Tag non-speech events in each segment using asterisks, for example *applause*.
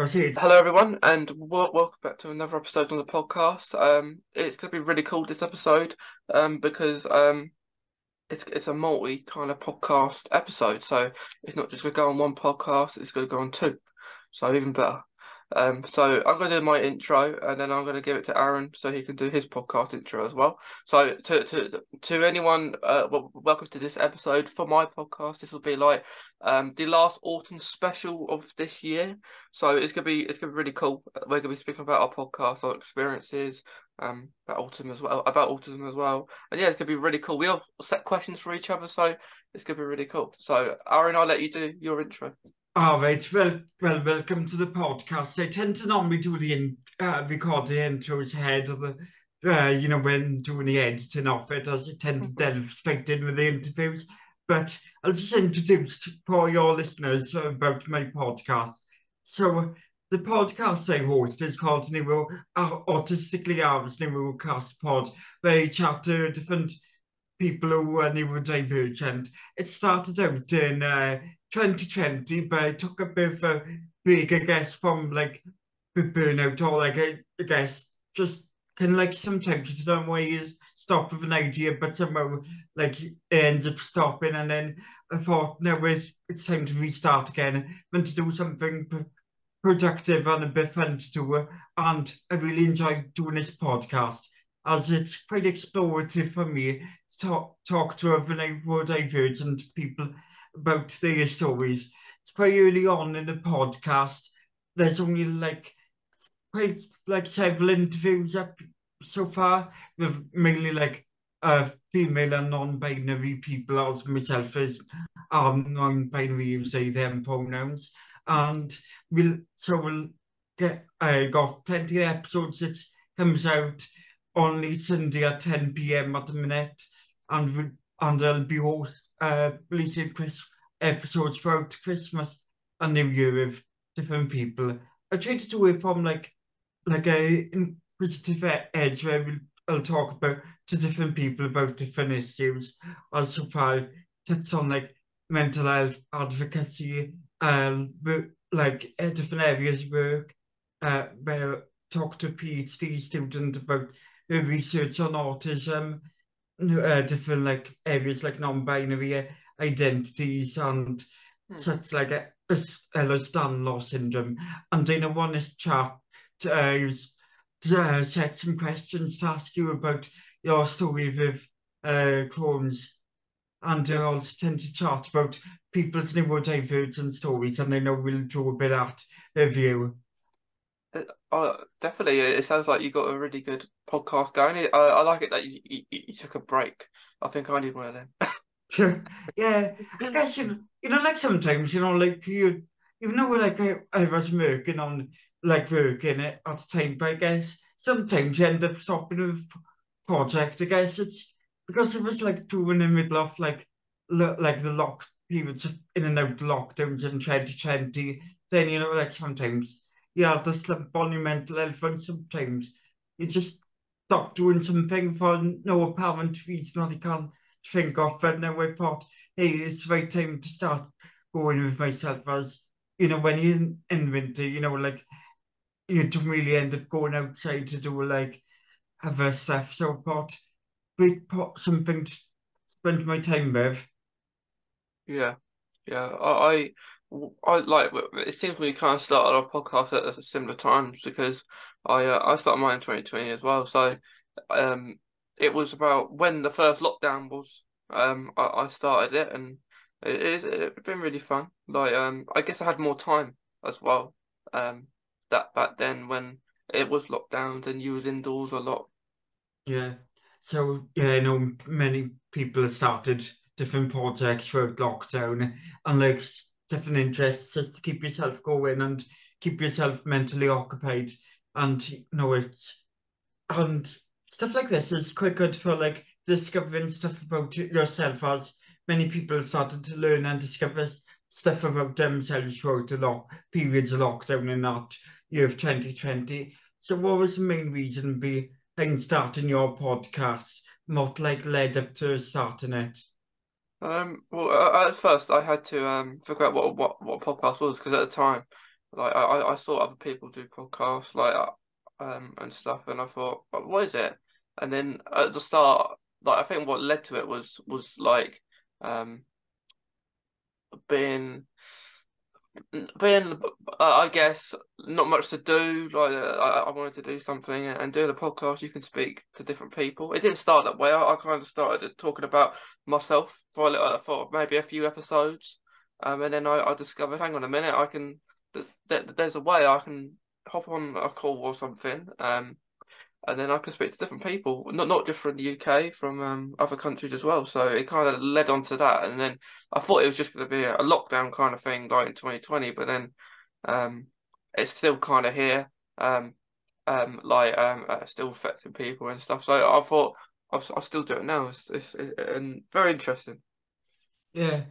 It. Hello, everyone, and wel- welcome back to another episode on the podcast. Um, it's going to be really cool this episode, um, because um, it's it's a multi kind of podcast episode. So it's not just going to go on one podcast; it's going to go on two. So even better. Um, so I'm going to do my intro, and then I'm going to give it to Aaron so he can do his podcast intro as well. So to to to anyone, uh, well, welcome to this episode for my podcast. This will be like um the last autumn special of this year. So it's gonna be it's gonna be really cool. We're gonna be speaking about our podcast, our experiences, um, about autumn as well, about autism as well, and yeah, it's gonna be really cool. We have set questions for each other, so it's gonna be really cool. So Aaron, I'll let you do your intro. All right, well, well, welcome to the podcast. I tend to normally do the in, uh, record the intros ahead of the, uh, you know, when doing the editing of it, as I tend to delve straight in with the interviews. But I'll just introduce for your listeners about my podcast. So the podcast I host is called Neuro, uh, Autistically Ours Neurocast Pod, where I chat to different people who are neurodivergent. It started out in uh, 2020, but I took a bit of a break, I guess, from like the burnout or like, I, I guess, just kind of like sometimes you don't want to stop with an idea, but somehow like it ends up stopping. And then I thought, no, it's, it's time to restart again and to do something productive and a bit fun to do. And I really enjoy doing this podcast as it's quite explorative for me to talk, talk to other like, neurodivergent people about their stories. It's quite early on in the podcast. There's only like quite like several interviews up so far with mainly like uh, female and non-binary people as myself as um, non-binary use they them pronouns and we'll so we'll get I uh, got plenty of episodes that comes out on each Sunday at 10 p.m. at the minute and and I'll be host uh, related Chris episodes throughout Christmas and New Year with different people. I tried to do it from like like a inquisitive e-, edge where we'll, I'll talk about to different people about different issues. Also, five touch on like mental health advocacy, um, like uh, different areas of work, uh, where I talk to PhD student about their research on autism, uh, different like areas like non-binary identities and mm. such like a, a, a Stanlos syndrome. And in a honest chat, uh, uh, set some questions to ask you about your story with uh, Crohn's. And uh, also tend to chat about people's neurodivergent stories and they know we'll draw a bit at review. view. Oh, definitely. It sounds like you got a really good podcast going. I, I like it that you, you, you took a break. I think I need one of them. yeah, I guess you, you know, like sometimes you know, like you, even though like I, I was working on like working it at the time, but I guess sometimes you end up stopping with project. I guess it's because it was like two in the middle of like like the lock periods in and out lockdowns in 2020. Then you know, like sometimes yeah, the monumental elephant sometimes. You just stop doing something for no apparent reason and I can't think of And then I thought, hey, it's the right time to start going with myself as, you know, when you're in, in winter, you know, like, you don't really end up going outside to do like other stuff. So I thought, great pot, something to spend my time with. Yeah, yeah. I, I I like it seems we kind of started our podcast at a similar times because I uh, I started mine in 2020 as well. So um, it was about when the first lockdown was. Um, I, I started it and it is it's been really fun. Like um, I guess I had more time as well. Um, that back then when it was lockdowns and you was indoors a lot. Yeah. So yeah, I know many people have started different projects for lockdown and like different interests just to keep yourself going and keep yourself mentally occupied and you know it's and stuff like this is quite good for like discovering stuff about yourself as many people started to learn and discover stuff about themselves throughout the lock periods of lockdown in that year of 2020 so what was the main reason behind starting your podcast? What like led up to starting it um, well, at first I had to um figure out what what what podcast was because at the time like I, I saw other people do podcasts like uh, um and stuff, and I thought, what is it? And then at the start, like I think what led to it was was like um being being uh, I guess not much to do. Like uh, I, wanted to do something, and doing a podcast, you can speak to different people. It didn't start that way. I, kind of started talking about myself for a little, for maybe a few episodes, um, and then I, I discovered, hang on a minute, I can. Th- th- there's a way I can hop on a call or something, um, and then I can speak to different people, not not just from the UK, from um, other countries as well. So it kind of led on to that, and then I thought it was just going to be a, lockdown kind of thing, like in 2020, but then um, it's still kind of here, um, um, like um, uh, still affecting people and stuff. So I thought I'll, I'll still do it now. It's, it's, and very interesting. Yeah,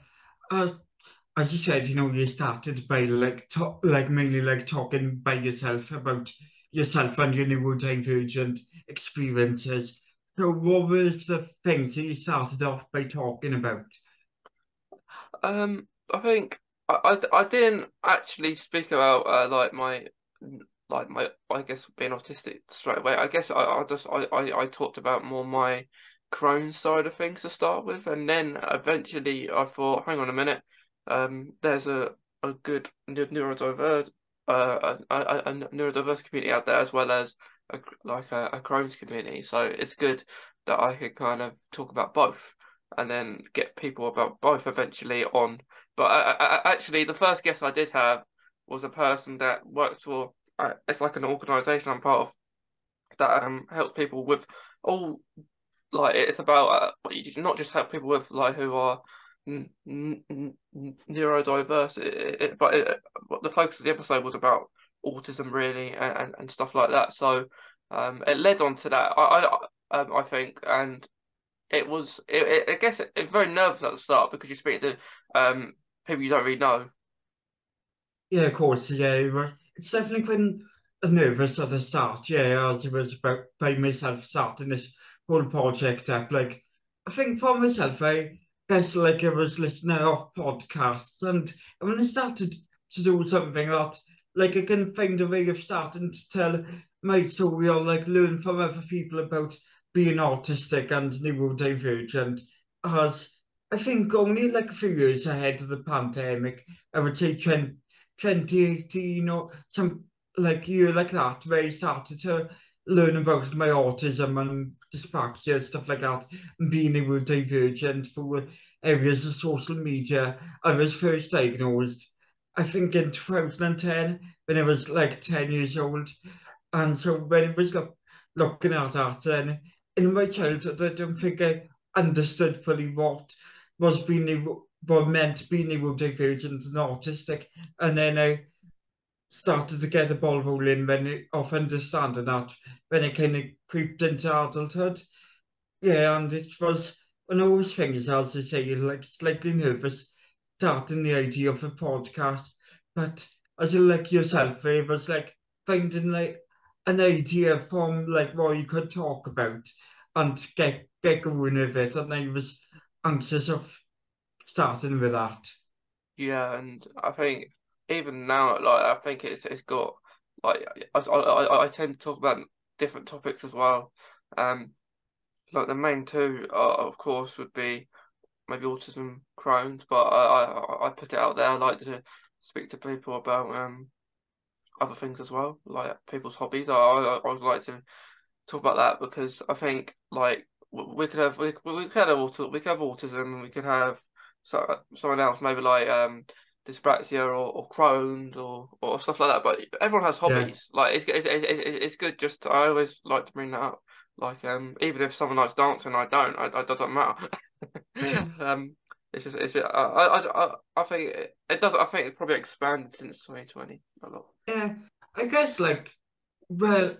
uh, as you said, you know, you started by like like mainly like talking by yourself about yourself and your neurodivergent experiences. So what was the things that you started off by talking about? Um, I think I, I, I didn't actually speak about uh, like my like my I guess being autistic straight away. I guess I, I just I, I, I talked about more my Crohn's side of things to start with, and then eventually I thought, hang on a minute, um, there's a a good neurodivergent uh, a, a, neurodiverse community out there as well as a, like a, a Crohn's community. So it's good that I could kind of talk about both and then get people about both eventually on. But I, I, actually, the first guest I did have was a person that works for uh, it's like an organisation I'm part of that um helps people with all like it's about uh, not just help people with like who are neurodiverse, it, it, but it, the focus of the episode was about autism really and, and, and stuff like that. So um, it led on to that. I I, um, I think, and it was. I guess it, it's very nervous at the start because you speak to um, people you don't really know. Yeah, of course. Yeah, it's definitely quite nervous at the start. Yeah, as it was about by myself starting this whole project up. Like, I think for myself, I better like I was listening off podcasts and when I started to do something that like I can find a way of starting to tell my story or like learn from other people about being autistic and neurodivergent as I think only like a few years ahead of the pandemic I would say 2018 or some like year like that where I started to learn about my autism and dyspraxia, stuff like that, and being neurodivergent for areas of social media. I was first diagnosed, I think, in 2010 when I was like 10 years old. And so when I was look, looking at that, then in my childhood, I don't think I understood fully what was being what meant to be neurodivergent and autistic. And then I started to get the ball rolling when it, of understanding that when it kind of creeped into adulthood. Yeah, and it was one of those things, as I say, like slightly nervous starting the idea of a podcast. But as you like yourself, it was like finding like an idea from like what you could talk about and get get going with it. And I was anxious of starting with that. Yeah, and I think even now, like I think it's it's got like I I, I tend to talk about different topics as well. Um, like the main two, uh, of course, would be maybe autism, Crohn's, but I, I I put it out there. I like to speak to people about um other things as well, like people's hobbies. I I, I would like to talk about that because I think like we could have we, we could have autism, we could have autism, we could have so, someone else maybe like um dyspraxia or, or Crohn's or, or stuff like that. But everyone has hobbies. Yeah. Like it's, it's it's it's good. Just to, I always like to bring that up. Like um, even if someone likes dancing, I don't. I, it doesn't matter. *laughs* um, it's just it's just, I, I I I think it, it does. I think it's probably expanded since 2020 a lot. Yeah, I guess like well,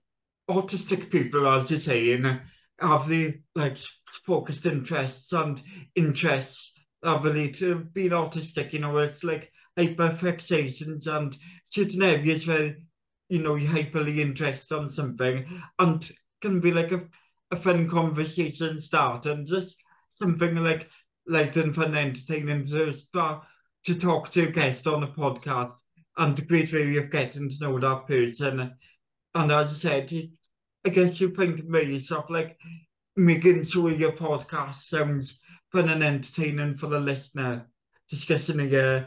autistic people, as you say, in have the like focused interests and interests I believe to be autistic, you know, it's like hyperfixations and certain areas where, you know, you're hyperly interested on something and can be like a, a fun conversation start and just something like light and fun entertaining to start to talk to a guest on a podcast and a great way of getting to know that person. And as I said, it, I guess you think me yourself like making sure your podcast sounds fun and entertaining for the listener, discussing the uh,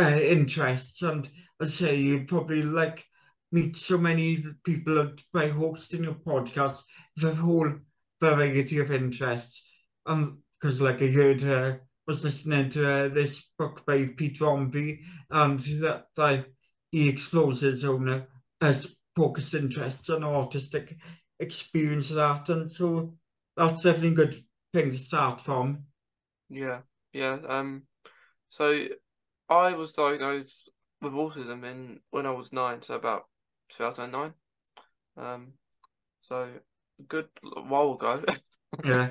interests. And I say, you probably like meet so many people by hosting your podcast the whole variety of interests. And because, like, I heard, uh, was listening to uh, this book by Pete Wharmby, and that, that he explores his own uh, as focused interests and artistic experience that. And so that's definitely a good thing to start from. Yeah, yeah. Um, so I was diagnosed with autism in when I was nine, so about 2009. Um, so a good while ago. *laughs* yeah.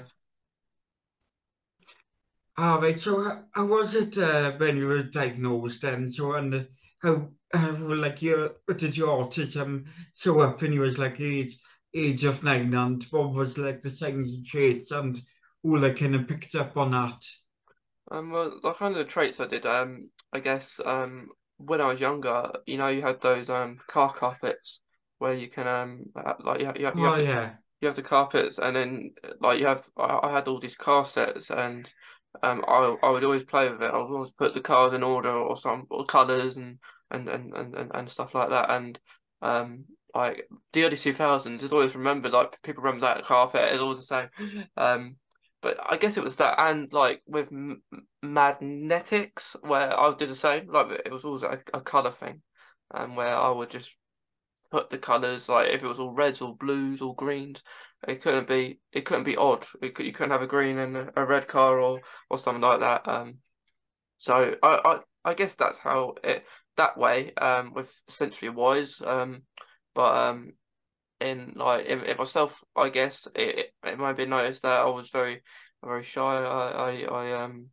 Ah, oh. So how, how was it uh, when you were diagnosed then? So and how, how like your did your autism show up when you was like age age of nine and what was like the signs and traits and all like kind of picked up on that? Um, well, the kind of the traits I did, um, I guess, um, when I was younger, you know, you had those um car carpets where you can um like you, you, you oh, have to, yeah. you have the carpets and then like you have I, I had all these car sets and um I I would always play with it. I would always put the cars in order or some or colours and and, and, and, and stuff like that and um like the early two thousands is always remembered like people remember that carpet is always the same um but I guess it was that, and like with M- magnetics, where I did the same. Like it was always a, a color thing, and where I would just put the colors like if it was all reds or blues or greens, it couldn't be it couldn't be odd. Could, you couldn't have a green and a, a red car or or something like that. Um, so I I, I guess that's how it that way um with sensory wise um but um in like in, in myself, I guess it, it might be noticed that I was very very shy. I I, I um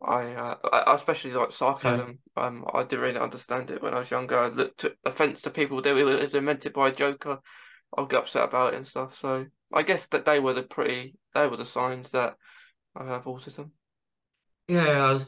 I, uh, I especially like sarcasm. Yeah. Um, I didn't really understand it when I was younger. I looked at offense to people. They if they meant it by a joker, I'll get upset about it and stuff. So I guess that they were the pretty they were the signs that I have autism. Yeah,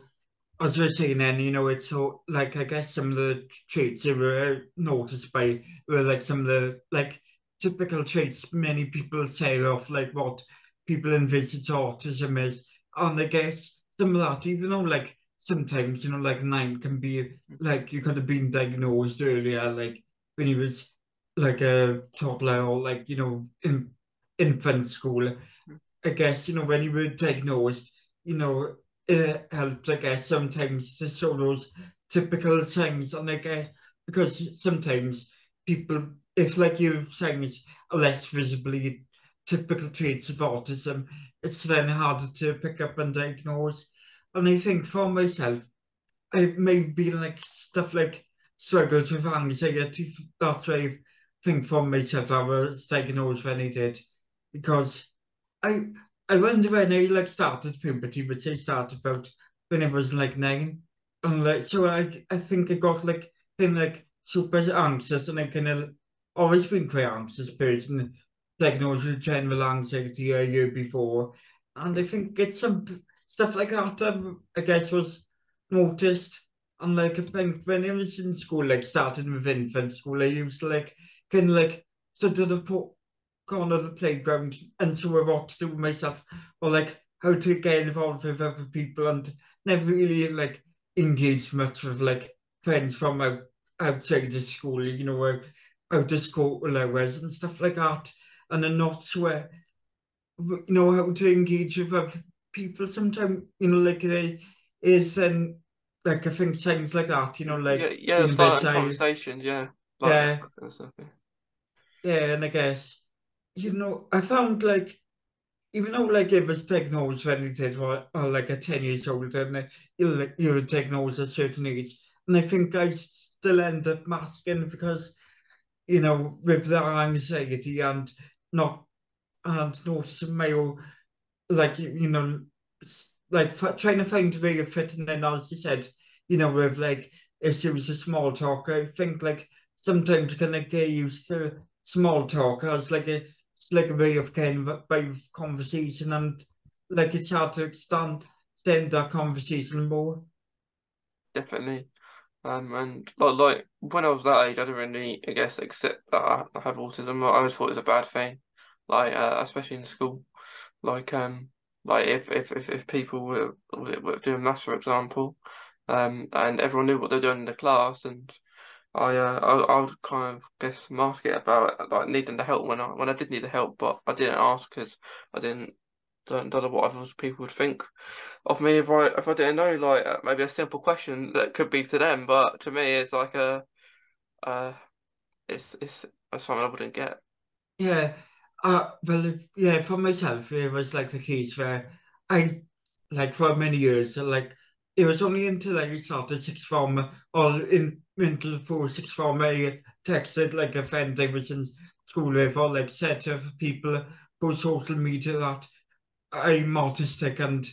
as we were saying then, you know, it's so like I guess some of the traits that were noticed by were like some of the like typical traits many people say of like what people envisage autism is. And I guess some of that, even though like sometimes, you know, like nine can be like you could have been diagnosed earlier, like when he was like a toddler or like, you know, in infant school. Mm-hmm. I guess, you know, when you were diagnosed, you know, it helps, I guess, sometimes to those typical signs. And I guess because sometimes people, if like your signs are less visibly typical traits of autism, it's then harder to pick up and diagnose. And I think for myself, I may be like stuff like struggles with anxiety. That's why I think for myself I was diagnosed when I did. Because I I wonder when they like started puberty, which I started about when I was like nine. And like so I I think I got like kind of like super anxious and I kind of always been quite anxious person diagnosed with general anxiety a year before. And I think it's some stuff like that um, I guess was noticed. And like I think when I was in school, like starting with infant school, I used to like kind of like sort of the corner of the playground and so I what to do myself or like how to get involved with other people and never really like engaged much with like friends from out, outside the school, you know, out, out of school hours and stuff like that. And I'm not sure, uh, you know, how to engage with other people sometimes, you know, like they is and like I think things like that, you know, like yeah, yeah, starting conversations, yeah, like, yeah, yeah, and I guess you know, I found like, even though like it was diagnosed when it did, or, or like a 10 years old, and uh, you you're, you're diagnosed at a certain age, and I think I still end up masking because, you know, with that anxiety and not, and noticing my own, like, you know, like trying to find a way of fitting in, as you said, you know, with like, if she was a small talker, I think like sometimes kind of get used to small talk as like a like a way of kind of conversation and like it's hard to extend extend that conversation more. Definitely. Um, and like, when I was that age, I didn't really, I guess, accept that I, I have autism. I always thought it was a bad thing, like uh, especially in school. Like um, like if if if, if people were, were doing maths, for example, um, and everyone knew what they're doing in the class, and I uh I, I would kind of guess mask it about like needing the help when I when I did need the help, but I didn't ask because I didn't don't, don't know what other people would think of me if I if I didn't know like uh, maybe a simple question that could be to them, but to me it's like a uh it's it's something I wouldn't get. Yeah, uh, well, yeah, for myself, it was like the case where I, like, for many years, like, it was only until I started sixth form or in mental for sixth form I texted like a was in school or like said to people through social media that I'm autistic and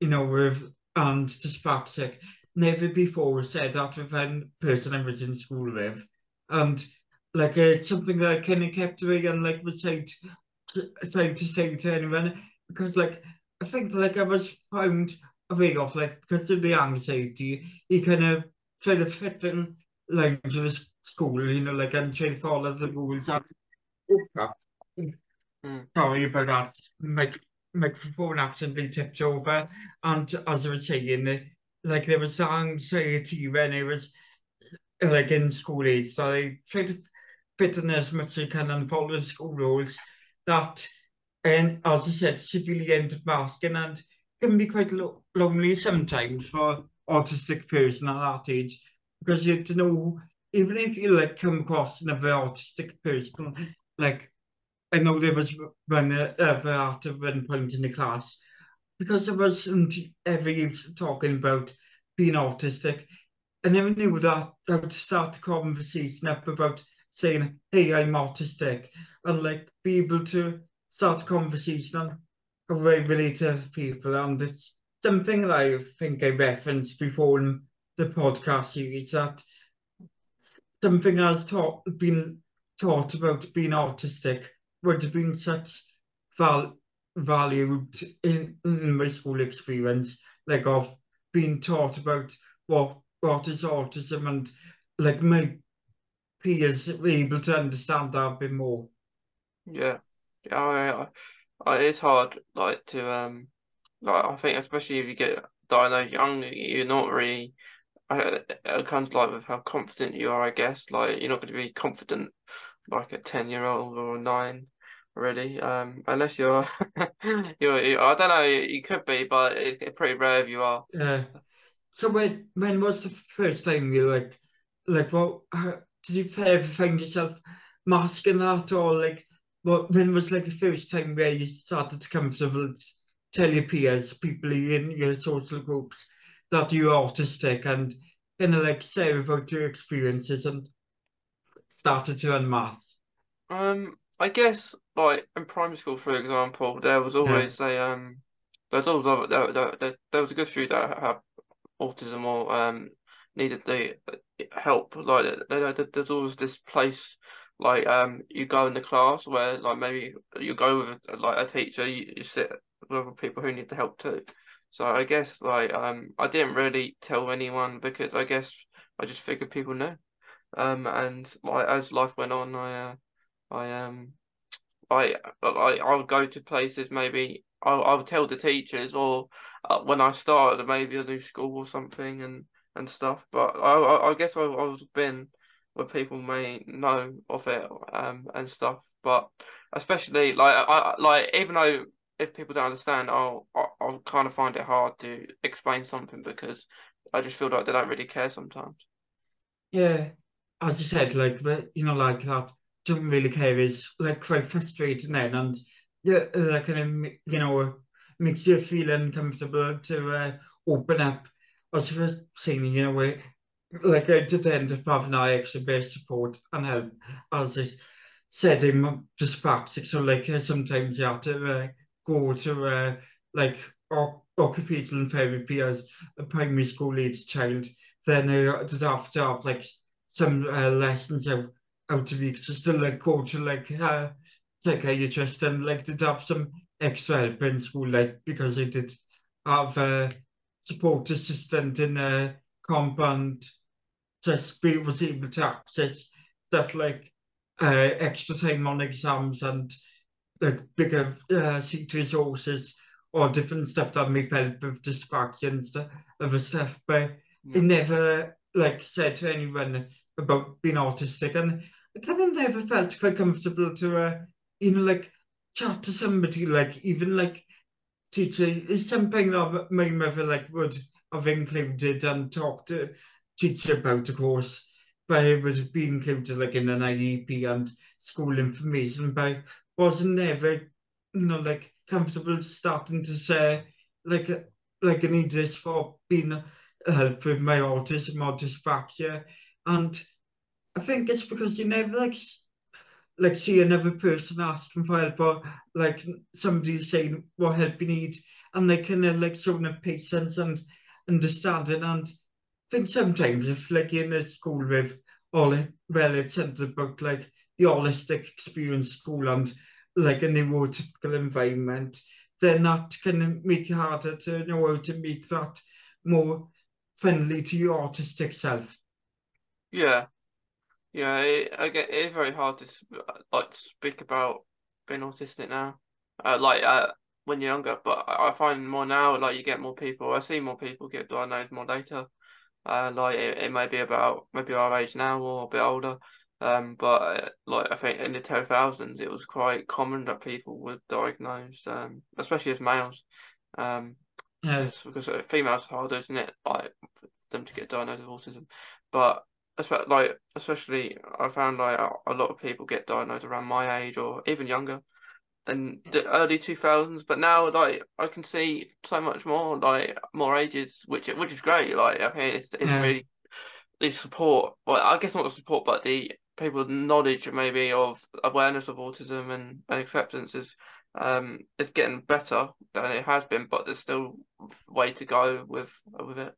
you know with and dyspraxic. Never before said that with any person I was in school with. And like it's something that I kind of kept away and like was to, trying to say to anyone because like I think like I was found a way off like because of the anxiety you kind of try to fit in like to the school, you know, like and chase all of the rules and. Mm. Sorry about that. Mic microphone accidentally tipped over. And as I was saying, like there was anxiety when it was like in school age. So I tried to fit in as much as I can and follow the school rules that and as I said, severely end masking and can be quite lo lonely sometimes for autistic person at that age. Because you to know even if you like come across another autistic person like I know there was one uh, ever at one point in the class because I wasn't ever talking about being autistic. I never knew that how to start a conversation up about saying, "Hey, I'm autistic," and like be able to start a conversation on how I relate to people, and it's something that I think I referenced before in the podcast series that something I've taught been taught about being autistic would have been such val valued in, in my school experience, like of being taught about what what is autism and like my peers were able to understand that a bit more. Yeah, yeah, I, I, it's hard like to um like I think especially if you get diagnosed young, you're not really. Uh, uh, it comes like with how confident you are, I guess. Like you're not going to be confident like a 10 year old or a nine really um unless you're *laughs* you're, you I don't know you could be but it's pretty rare if you are yeah so when when was the first time you like like what how, did you ever find yourself masking that or like what when was like the first time where you started to comfortable tell your peers people in your social groups that you're autistic and kind of like say about your experiences and started to unmask? Um, I guess like in primary school, for example, there was always yeah. a um, there was always there, there, there, there was a good few that had autism or um needed the help. Like there, there's always this place like um you go in the class where like maybe you go with like a teacher, you, you sit with other people who need the help too. So I guess like um I didn't really tell anyone because I guess I just figured people knew. Um, and like as life went on, I, uh, I um, I, I, I would go to places. Maybe I, I would tell the teachers, or uh, when I started, maybe a new school or something, and and stuff. But I, I, I guess I, I have been where people may know of it, um, and stuff. But especially like I, like even though if people don't understand, I'll I'll kind of find it hard to explain something because I just feel like they don't really care sometimes. Yeah, as you said, like you know, like that don't really care is like quite frustrating then, and yeah, that kind of you know makes you feel uncomfortable to uh, open up. As you were saying, you know, like I did end up having I actually best support and help, as I said, I'm dyspraxic, so like uh, sometimes you have to uh, go to uh, like occupational therapy as a primary school age child. Then I did have to have like some uh, lessons of how to be just to like go to like uh, psychiatrist and like did have some extra help in school like because I did have a support assistant in a compound just be was able to access stuff like uh, extra time on exams and like bigger uh, resources or different stuff that may help with distractions other stuff but yeah. it never like said to anyone about being autistic and I kind of never felt quite comfortable to uh, you know like chat to somebody like even like teacher is something that my mother like would have included and talked to teacher about of course but it would have been included like in an IEP and school information but wasn't never, you know, like comfortable starting to say, like, like I need this for being help with my autism or dyspraxia. And I think it's because you never like like see another person asking for help or like somebody saying what help you need and they kind of like showing a patience and understanding and I think sometimes if like in a school with all relatives about like the holistic experience school and like a neurotypical environment then that can make it harder to know how to make that more friendly to your autistic self yeah yeah, it, I get it's very hard to like speak about being autistic now. Uh, like uh, when you're younger, but I find more now. Like you get more people. I see more people get diagnosed more later. Uh, like it, it may be about maybe our age now or a bit older. Um, but uh, like I think in the two thousands, it was quite common that people were diagnosed, um, especially as males. Um, yeah. because females are harder, isn't it? Like for them to get diagnosed with autism, but especially like especially I found like a lot of people get diagnosed around my age or even younger in the early 2000s but now like I can see so much more like more ages which which is great like I mean it's, it's yeah. really the support well I guess not the support but the people knowledge maybe of awareness of autism and, and acceptance is um is getting better than it has been but there's still way to go with with it.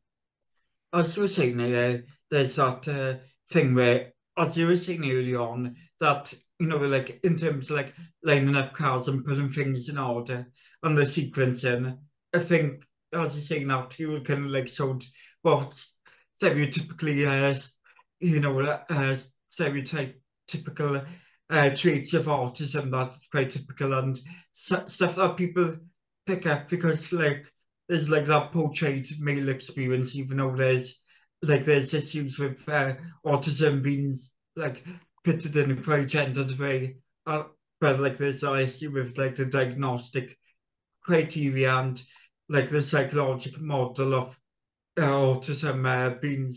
You were saying, uh, there's that uh, thing where, as you were saying early on, that, you know, like in terms of like lining up cars and putting things in order and the sequencing, I think, as you're saying that, you were kind of like sort well, stereotypically, uh, you know, uh, stereotype typical uh, traits of autism that's quite typical and stuff that people pick up because like there's like that portrayed male experience, even though there's like there's issues with uh, autism being like pitted in a quite gendered way. Uh, but like there's an issue with like the diagnostic criteria and like the psychological model of uh, autism uh, being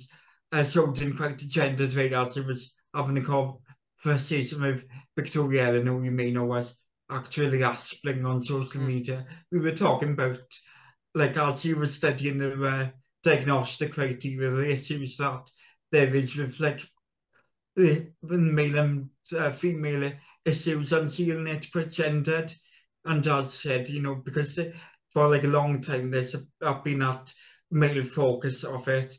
uh, sold in quite a gendered way as it was having a cop conversation with Victoria and all you may know as actually Aspling on social mm. media, we were talking about, like, as you were studying the uh, diagnostic criteria, the issues that there is with, like, the male and uh, female issues and seeing it gendered. And as said, you know, because uh, for like a long time there's a, been that male focus of it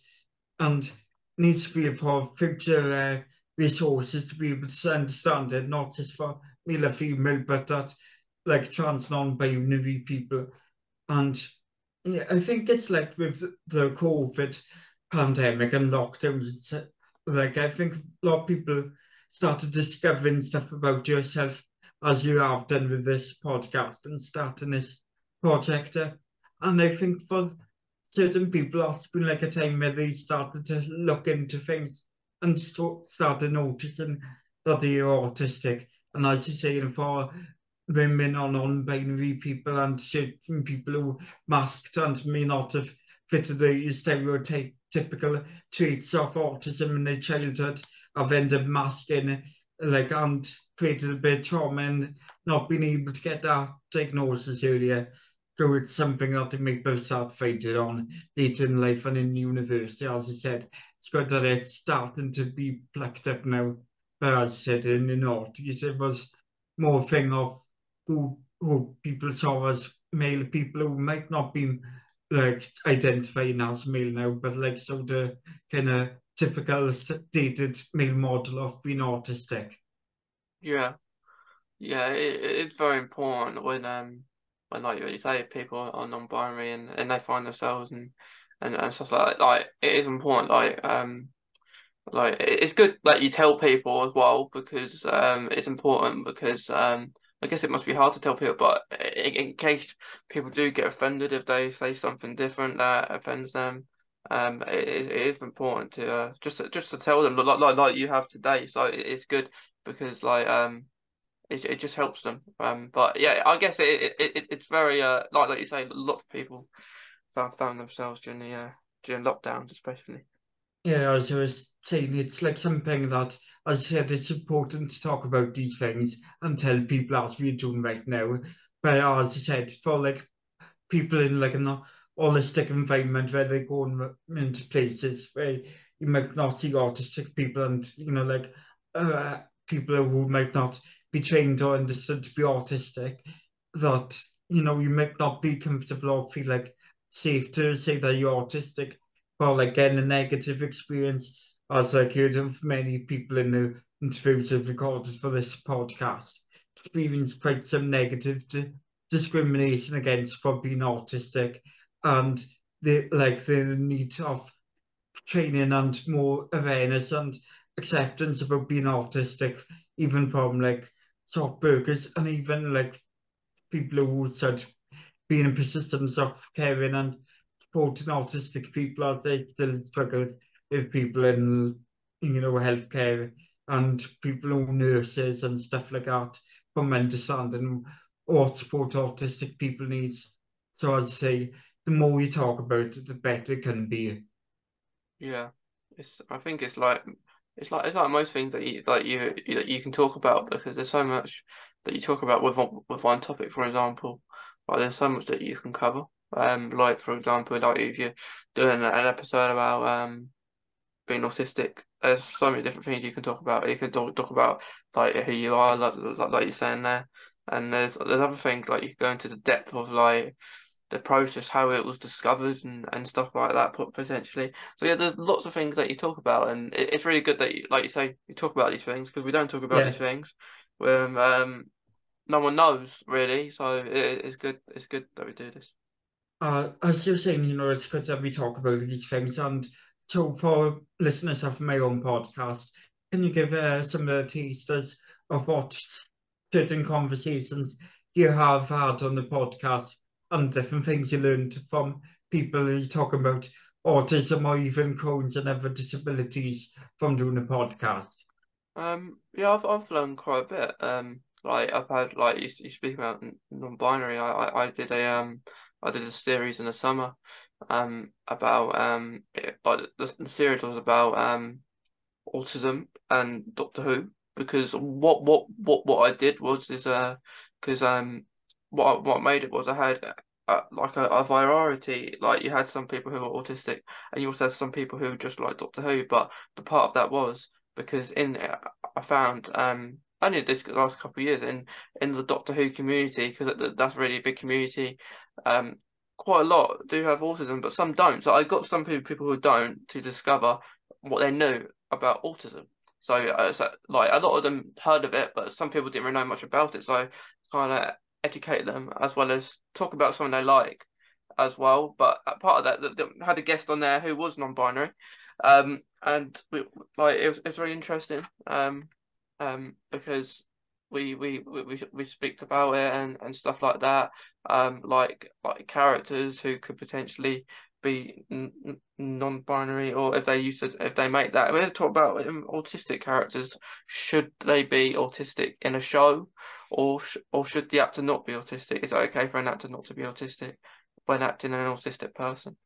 and needs to be for future uh, resources to be able to understand it, not just for male or female, but that like trans non-binary people. And yeah, I think it's like with the COVID pandemic and lockdowns, like I think a lot of people started discovering stuff about yourself as you have done with this podcast and starting this project. And I think for certain people, it's been like a time where they started to look into things and st started noticing that they are autistic. And as you say, for women or non-binary people and certain people who masked and may not have fitted the stereotypical traits of autism in their childhood have ended masking like and created a bit of trauma and not being able to get that diagnosis earlier. So it's something that they make both start fighting on later in life and in university. As I said, that it's starting to be plucked up now. But as I said, in the noughties, it was more a thing of who who people saw as male people who might not be like identifying as male now, but like so the kind of typical dated male model of being autistic. Yeah, yeah, it, it's very important when um when like you say people are non-binary and, and they find themselves and, and and stuff like that. Like it is important like um like it's good that you tell people as well because um it's important because um I guess it must be hard to tell people, but in, in case people do get offended if they say something different that offends them, um, it, it is important to uh, just to, just to tell them like like like you have today. So it, it's good because like um, it it just helps them. Um, but yeah, I guess it, it, it it's very uh like like you say, lots of people found found themselves during the uh, during lockdowns, especially. Yeah, as I was saying, it's like something that, as I said, it's important to talk about these things and tell people as we're doing right now. But as I said, for like people in like an holistic environment where they go into places where you might not see autistic people and, you know, like uh, people who might not be trained or understood to be autistic, that, you know, you might not be comfortable or feel like to say that you're autistic like getting a negative experience as I heard of many people in the interviews I've recorded for this podcast experienced quite some negative discrimination against for being autistic and the like the need of training and more awareness and acceptance about being autistic even from like soft burgers and even like people who said being in persistence of caring and supporting autistic people as they still struggle with people in you know healthcare and people who nurses and stuff like that from understanding what support autistic people needs. So as I say, the more you talk about it, the better it can be. Yeah, it's. I think it's like it's like it's like most things that you like you that you can talk about because there's so much that you talk about with with one topic, for example. Like there's so much that you can cover. Um, like for example, like if you're doing an episode about um being autistic, there's so many different things you can talk about. You can talk, talk about like who you are, like, like like you're saying there, and there's there's other things like you can go into the depth of like the process, how it was discovered, and, and stuff like that potentially. So yeah, there's lots of things that you talk about, and it, it's really good that you, like you say, you talk about these things because we don't talk about yeah. these things. When um, no one knows really, so it, it's good. It's good that we do this. Uh, as you're saying, you know, it's good that we talk about these things, and so for listeners of my own podcast, can you give uh, some of the tasters of what certain conversations you have had on the podcast and different things you learned from people who talk about autism or even Crohn's and other disabilities from doing a podcast? Um, yeah, I've I've learned quite a bit. Um, like I've had like you, you speak about non-binary. I, I I did a um I did a series in the summer, um about um it, like the, the series was about um autism and Doctor Who because what what what what I did was is uh because um what what made it was I had uh, like a, a variety. Like you had some people who were autistic, and you also had some people who were just like Doctor Who. But the part of that was because in I found um only this last couple of years in in the Doctor Who community because that's really a big community. Um, quite a lot do have autism, but some don't. So I got some people who don't to discover what they knew about autism. So, uh, so like a lot of them heard of it, but some people didn't really know much about it. So kind of educate them as well as talk about something they like as well. But part of that, they had a guest on there who was non-binary, um, and we, like it was, it was very interesting, um, um, because we we we we speak about it and and stuff like that, um, like like characters who could potentially be non-binary or if they used to if they make that we talk about um, autistic characters. Should they be autistic in a show or sh- or should the actor not be autistic? Is it okay for an actor not to be autistic when acting an autistic person?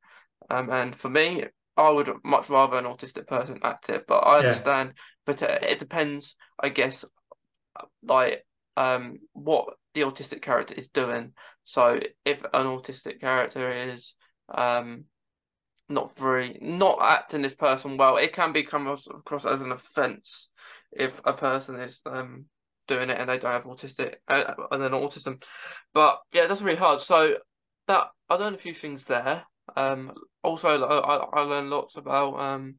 Um and for me I would much rather an autistic person act it but I understand yeah. but uh, it depends I guess like um what the autistic character is doing so if an autistic character is um, not very not acting this person well. It can be come across as an offence if a person is um doing it and they don't have autistic uh, and then autism. But yeah, that's really hard. So that I learned a few things there. Um, also I I learned lots about um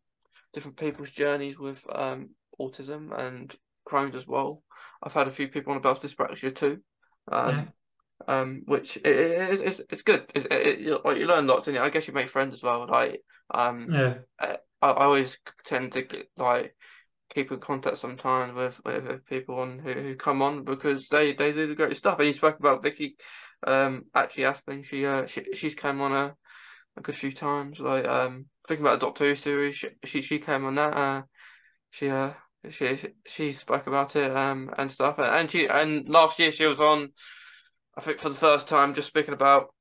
different people's journeys with um autism and Crohn's as well. I've had a few people on about dyspraxia too. Um, yeah um, which it, it, it's it's good. It, it, you, you learn lots, and I guess you make friends as well. Like, um, yeah, I, I always tend to get like keep in contact sometimes with, with people on who, who come on because they, they do the great stuff. And you spoke about Vicky um actually Aspling, she uh she she's came on a, a few times. Like um thinking about the Doctor Who series, she she, she came on that. Uh she uh she she spoke about it um and stuff. And she and last year she was on I think for the first time just speaking about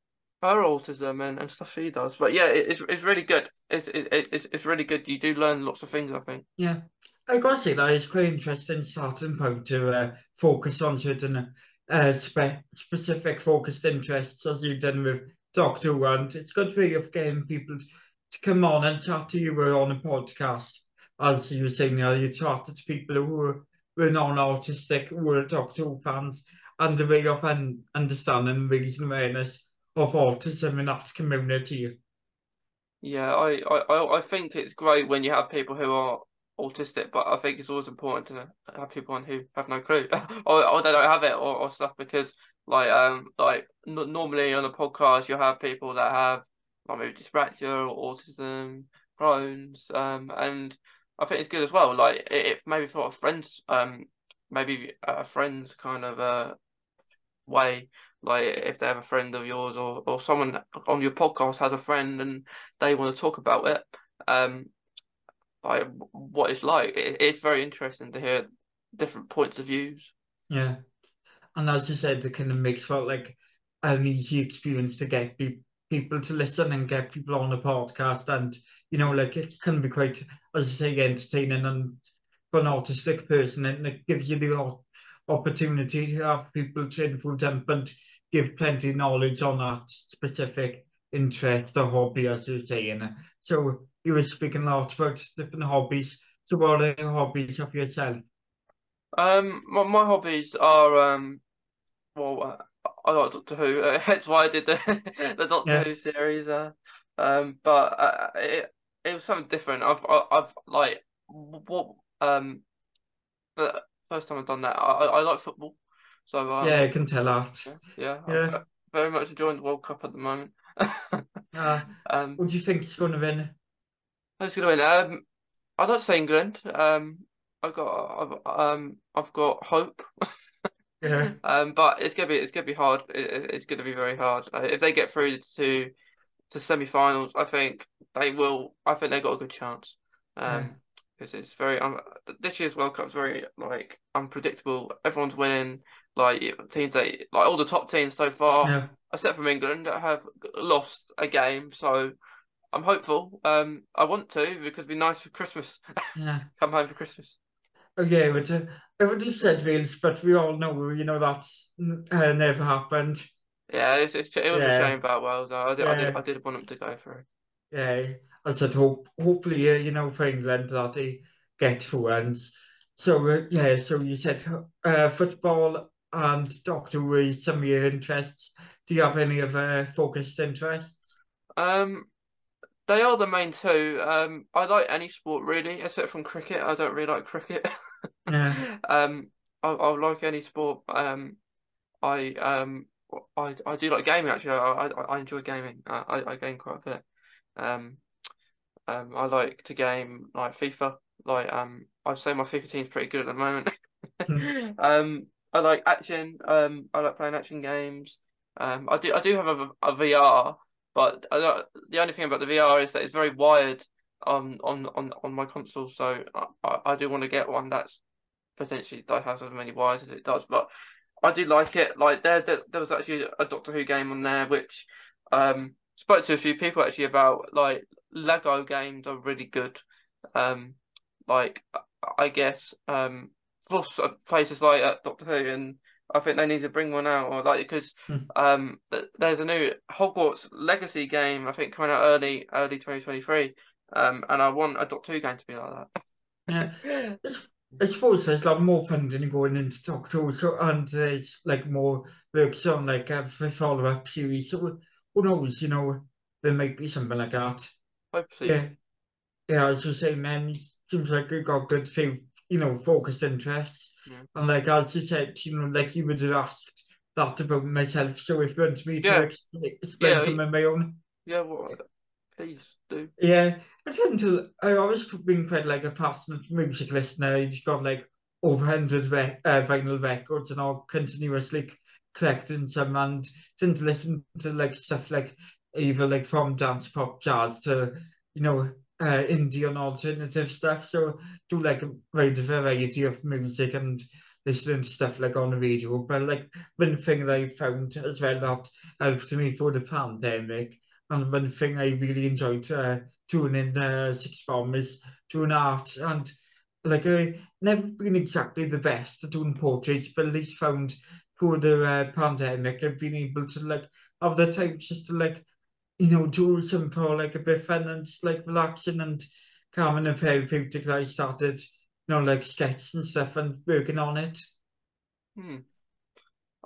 her autism and, and stuff she does. But yeah it, it's it's really good. It's it, it, it's really good. You do learn lots of things I think. Yeah. I gotta say that is quite interesting starting point to uh, focus on certain uh, spe specific focused interests as you've done with Who and it's good way of getting people to come on and chat to you on a podcast. As you were saying earlier, talked to people who were, were non-autistic, who were Doctor Who fans, and the way of un understanding, raising awareness of autism in that community. Yeah, I, I, I think it's great when you have people who are autistic, but I think it's always important to have people on who have no clue. Or, or they don't have it or, or stuff because like um like n- normally on a podcast you'll have people that have like maybe dyspraxia or autism, Crohn's, um and I think it's good as well. Like if maybe for a friends, um, maybe a friend's kind of a way. Like if they have a friend of yours or or someone on your podcast has a friend and they want to talk about it, um, like what it's like. It, it's very interesting to hear different points of views. Yeah, and as you said, it kind of makes for like an easy experience to get people people to listen and get people on the podcast. And you know like it can be quite as I say entertaining and for an autistic person. And it gives you the opportunity to have people to influence and give plenty of knowledge on that specific interest or hobby as you're saying. So you were speaking a lot about different hobbies. So what are the hobbies of yourself? Um my, my hobbies are um well I like Doctor Who. Uh, *laughs* hence why I did the the Doctor yeah. Who series. Uh, um, but uh, it it was something different. I've I've like what um, the first time I've done that. I I like football, so um, yeah, I can tell that. Yeah, yeah, yeah. very much enjoying the World Cup at the moment. uh, *laughs* um, what do you think is going to win? Who's going to win? Um, I'd like to say England. Um, I've got I've um I've got hope. *laughs* Yeah. Um, but it's gonna be it's gonna be hard. It, it's gonna be very hard. Uh, if they get through to to semi-finals, I think they will. I think they got a good chance. Um, because yeah. it's very um, this year's World Cup is very like unpredictable. Everyone's winning. Like teams that like all the top teams so far, yeah. except from England, have lost a game. So I'm hopeful. Um, I want to because it'd be nice for Christmas. Yeah. *laughs* Come home for Christmas. Okay, but uh, I would have said Wales, but we all know, you know, that uh, never happened. Yeah, it's, it's, it was yeah. a shame about Wales. I did, yeah. I did, I did want them to go through. Yeah, I said, hope, hopefully, uh, you know, for England that they get through. And so, uh, yeah, so you said uh, football and Doctor Who some of your interests. Do you have any other focused interests? Um, they are the main two. Um, I like any sport really, except from cricket. I don't really like cricket. *laughs* Yeah. *laughs* um, I, I like any sport. Um, I um, I I do like gaming actually. I I, I enjoy gaming. I, I, game quite a bit. Um, um, I like to game like FIFA. Like um, I'd say my FIFA team's pretty good at the moment. Hmm. *laughs* um, I like action. Um, I like playing action games. Um, I do I do have a, a VR, but I don't, the only thing about the VR is that it's very wired on on on on my console. So I, I do want to get one that's potentially that has as many wires as it does. But I do like it. Like there, there, there was actually a Doctor Who game on there which um spoke to a few people actually about like Lego games are really good. Um, like I guess um for places like uh, Doctor Who and I think they need to bring one out, or like because mm. um, there's a new Hogwarts Legacy game I think coming out early early 2023, um, and I want a Doctor Who game to be like that. yeah, I suppose there's like more funding going into Doctor Who, so and there's like more works on like a follow up series. So who knows? You know, there might be something like that. Hopefully. Yeah, yeah. As you say, man, seems like you got good few, you know, focused interests. Yeah. And like as you said, you know, like you would have asked that about myself. So if you want me yeah. to explain, explain yeah, some of my own. Yeah, well, They used to. Yeah. I tend to, I always been quite like a passionate music listener. He's got like over 100 rec uh, vinyl records and all continuously collecting some and tend to listen to like stuff like either like from dance pop jazz to, you know, uh, indie and alternative stuff. So do like a wide variety of music and listening to stuff like on the radio. But like one thing that I found as well that helped me for the pandemic And one thing I really enjoyed uh, doing in uh, sixth form is doing art. And like, uh, never been exactly the best at doing portraits, but at least found through the uh, pandemic, I've been able to like have the time just to like, you know, do some for like a bit fun and just like relaxing and calming and therapeutic that I started, you know, like sketching and stuff and working on it. Hmm.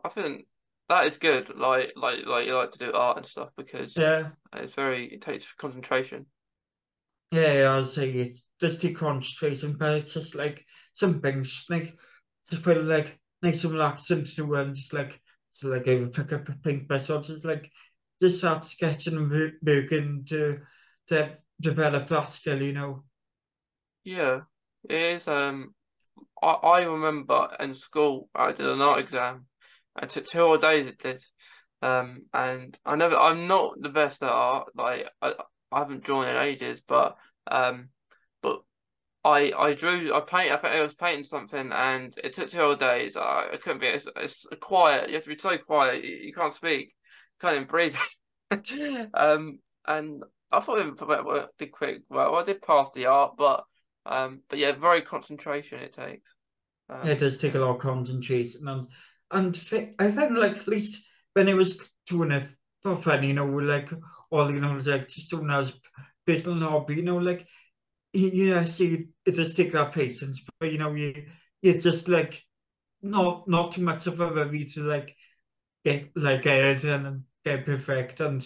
I think that is good. Like, like, like you like to do art and stuff because yeah, it's very it takes concentration. Yeah, I say it does take concentration, but it's just like something just like just put like nice and relaxing to do and just like so like I would pick up a pink pencil, just like just start sketching and working to to develop that skill, you know. Yeah, it is. Um, I I remember in school I did an art exam, and took two whole days it did. Um, and I never, I'm not the best at art. Like I, I haven't drawn in ages, but um, but I I drew, I paint. I think I was painting something, and it took two whole days. I, I couldn't be. It's, it's quiet. You have to be so quiet. You, you can't speak can't even breathe. *laughs* um, and I thought it did quick. Well, I did pass the art, but um, but yeah, very concentration it takes. Um, it does take a lot of concentration, and I found like at least when I was doing it for fun, you know, like all you know, like just doing as bit of hobby, you know, like you know, see it just take that patience, but you know, you it's just like not not too much of a worry to like get like it and get perfect and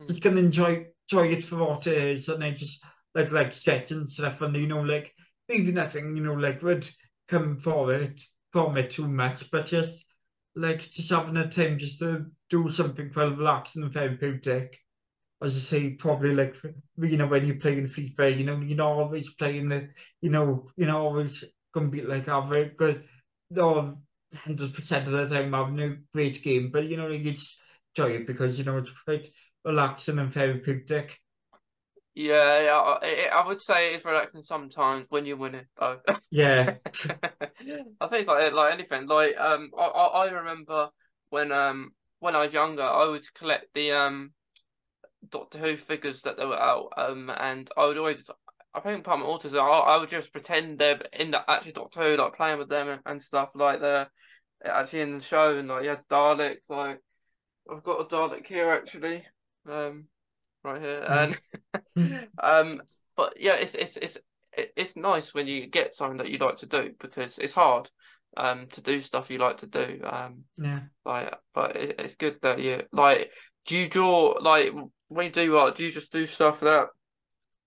mm. just can enjoy enjoy it for what it is and then just like like sketching stuff and you know like maybe nothing you know like would come for it from it too much but just like just having a time just to do something quite relaxing and therapeutic as I say, probably like you know when you're playing FIFA, you know you're not always playing the, you know you're not always gonna be like have a good, or hundred percent of the time having a great game, but you know you just enjoy it because you know it's quite relaxing and therapeutic. Yeah, yeah, I, I would say it's relaxing sometimes when you win it, though. Yeah, *laughs* I think it's like like anything. Like um, I I remember when um when I was younger, I would collect the um Doctor Who figures that they were out um, and I would always. I think part of my autism, I, I would just pretend they're in the actually Doctor Who, like playing with them and, and stuff like they're actually in the show, and like yeah, Dalek, like I've got a Dalek here actually, um, right here, and *laughs* um, but yeah, it's it's it's it's nice when you get something that you like to do because it's hard, um, to do stuff you like to do, um, yeah, like but it, it's good that you like. Do you draw like when you do art? Do you just do stuff that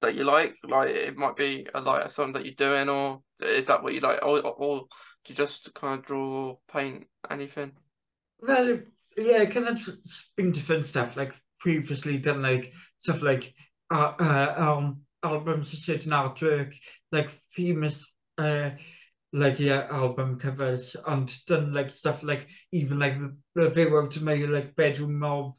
that you like? Like it might be a, like something that you're doing, or is that what you like, or, or do you just kind of draw, paint, anything? Well, yeah, kind of been different stuff. Like previously done like stuff like uh, uh, um, albums that sit artwork, like famous uh, like yeah album covers and done like stuff like even like the video to make like bedroom mob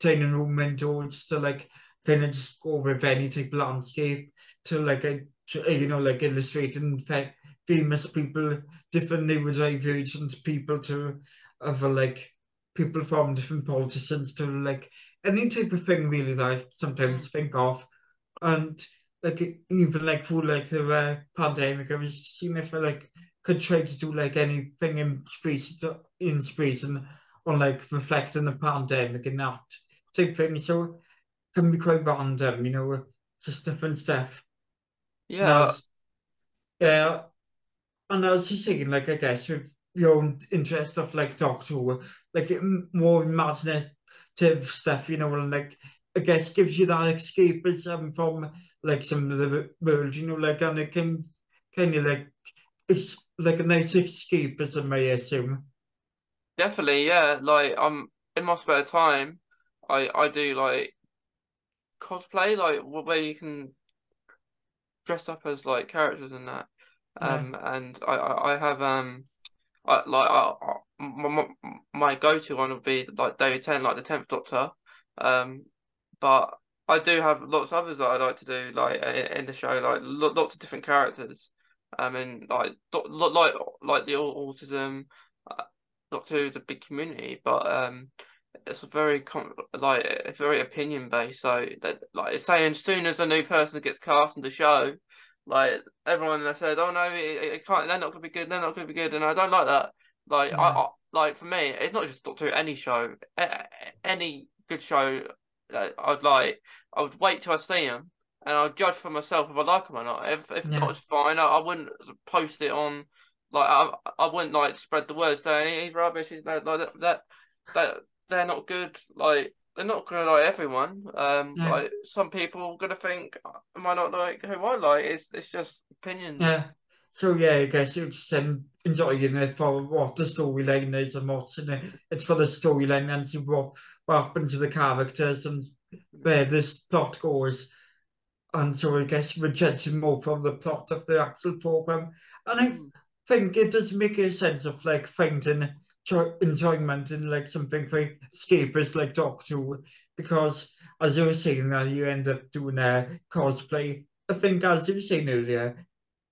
dining room windows to like kind of just go with any type landscape to like a, you know like illustrating famous people different neurodivergent people to other like people from different politicians to like any type of thing really that I sometimes mm. think of. And like even like for like the uh, pandemic, I was seeing if I like could try to do like anything in space in space and on like reflecting the pandemic and that type thing. So it can be quite random, you know, just different stuff. Yeah. Yeah. And I was just thinking, like, I guess with your own interest of like Doctor Who, like more imaginative stuff, you know, and like I guess gives you that escapism from like some of the world, you know, like and it can kind of like it's like a nice escapism, I may assume. Definitely, yeah. Like um, in my spare time, I I do like cosplay, like where you can dress up as like characters and that. Um, yeah. and I, I, I have um, I like I, my, my go to one would be like David Tennant, like the Tenth Doctor. Um, but I do have lots of others that I like to do, like in the show, like lots of different characters. I mean, like like like the autism, uh, Doctor the big community, but um, it's very like it's very opinion based. So that like it's saying as soon as a new person gets cast in the show, like everyone has said, oh no, it, it can't. They're not gonna be good. They're not gonna be good, and I don't like that. Like yeah. I, I, like for me, it's not just Doctor Any show, any good show that I'd like. I would wait till I see them, and I'd judge for myself if I like them or not. If if yeah. not, it's fine. I, I wouldn't post it on. Like I, I wouldn't like spread the word saying he's rubbish. He's like that. That that they're not good. Like they're not gonna like everyone. Um, yeah. like some people are gonna think, am I not like who I like? It's it's just opinions. Yeah. So yeah, I guess it's um, enjoying it for what the storyline is and what's in it. It's for the storyline and see what, what happens to the characters and where this plot goes. And so I guess we're judging more from the plot of the actual program. And I hmm. think it does make a sense of like finding enjoyment in like something very escapist like Doctor Who because as you were saying that you end up doing a cosplay. I think as you were saying earlier,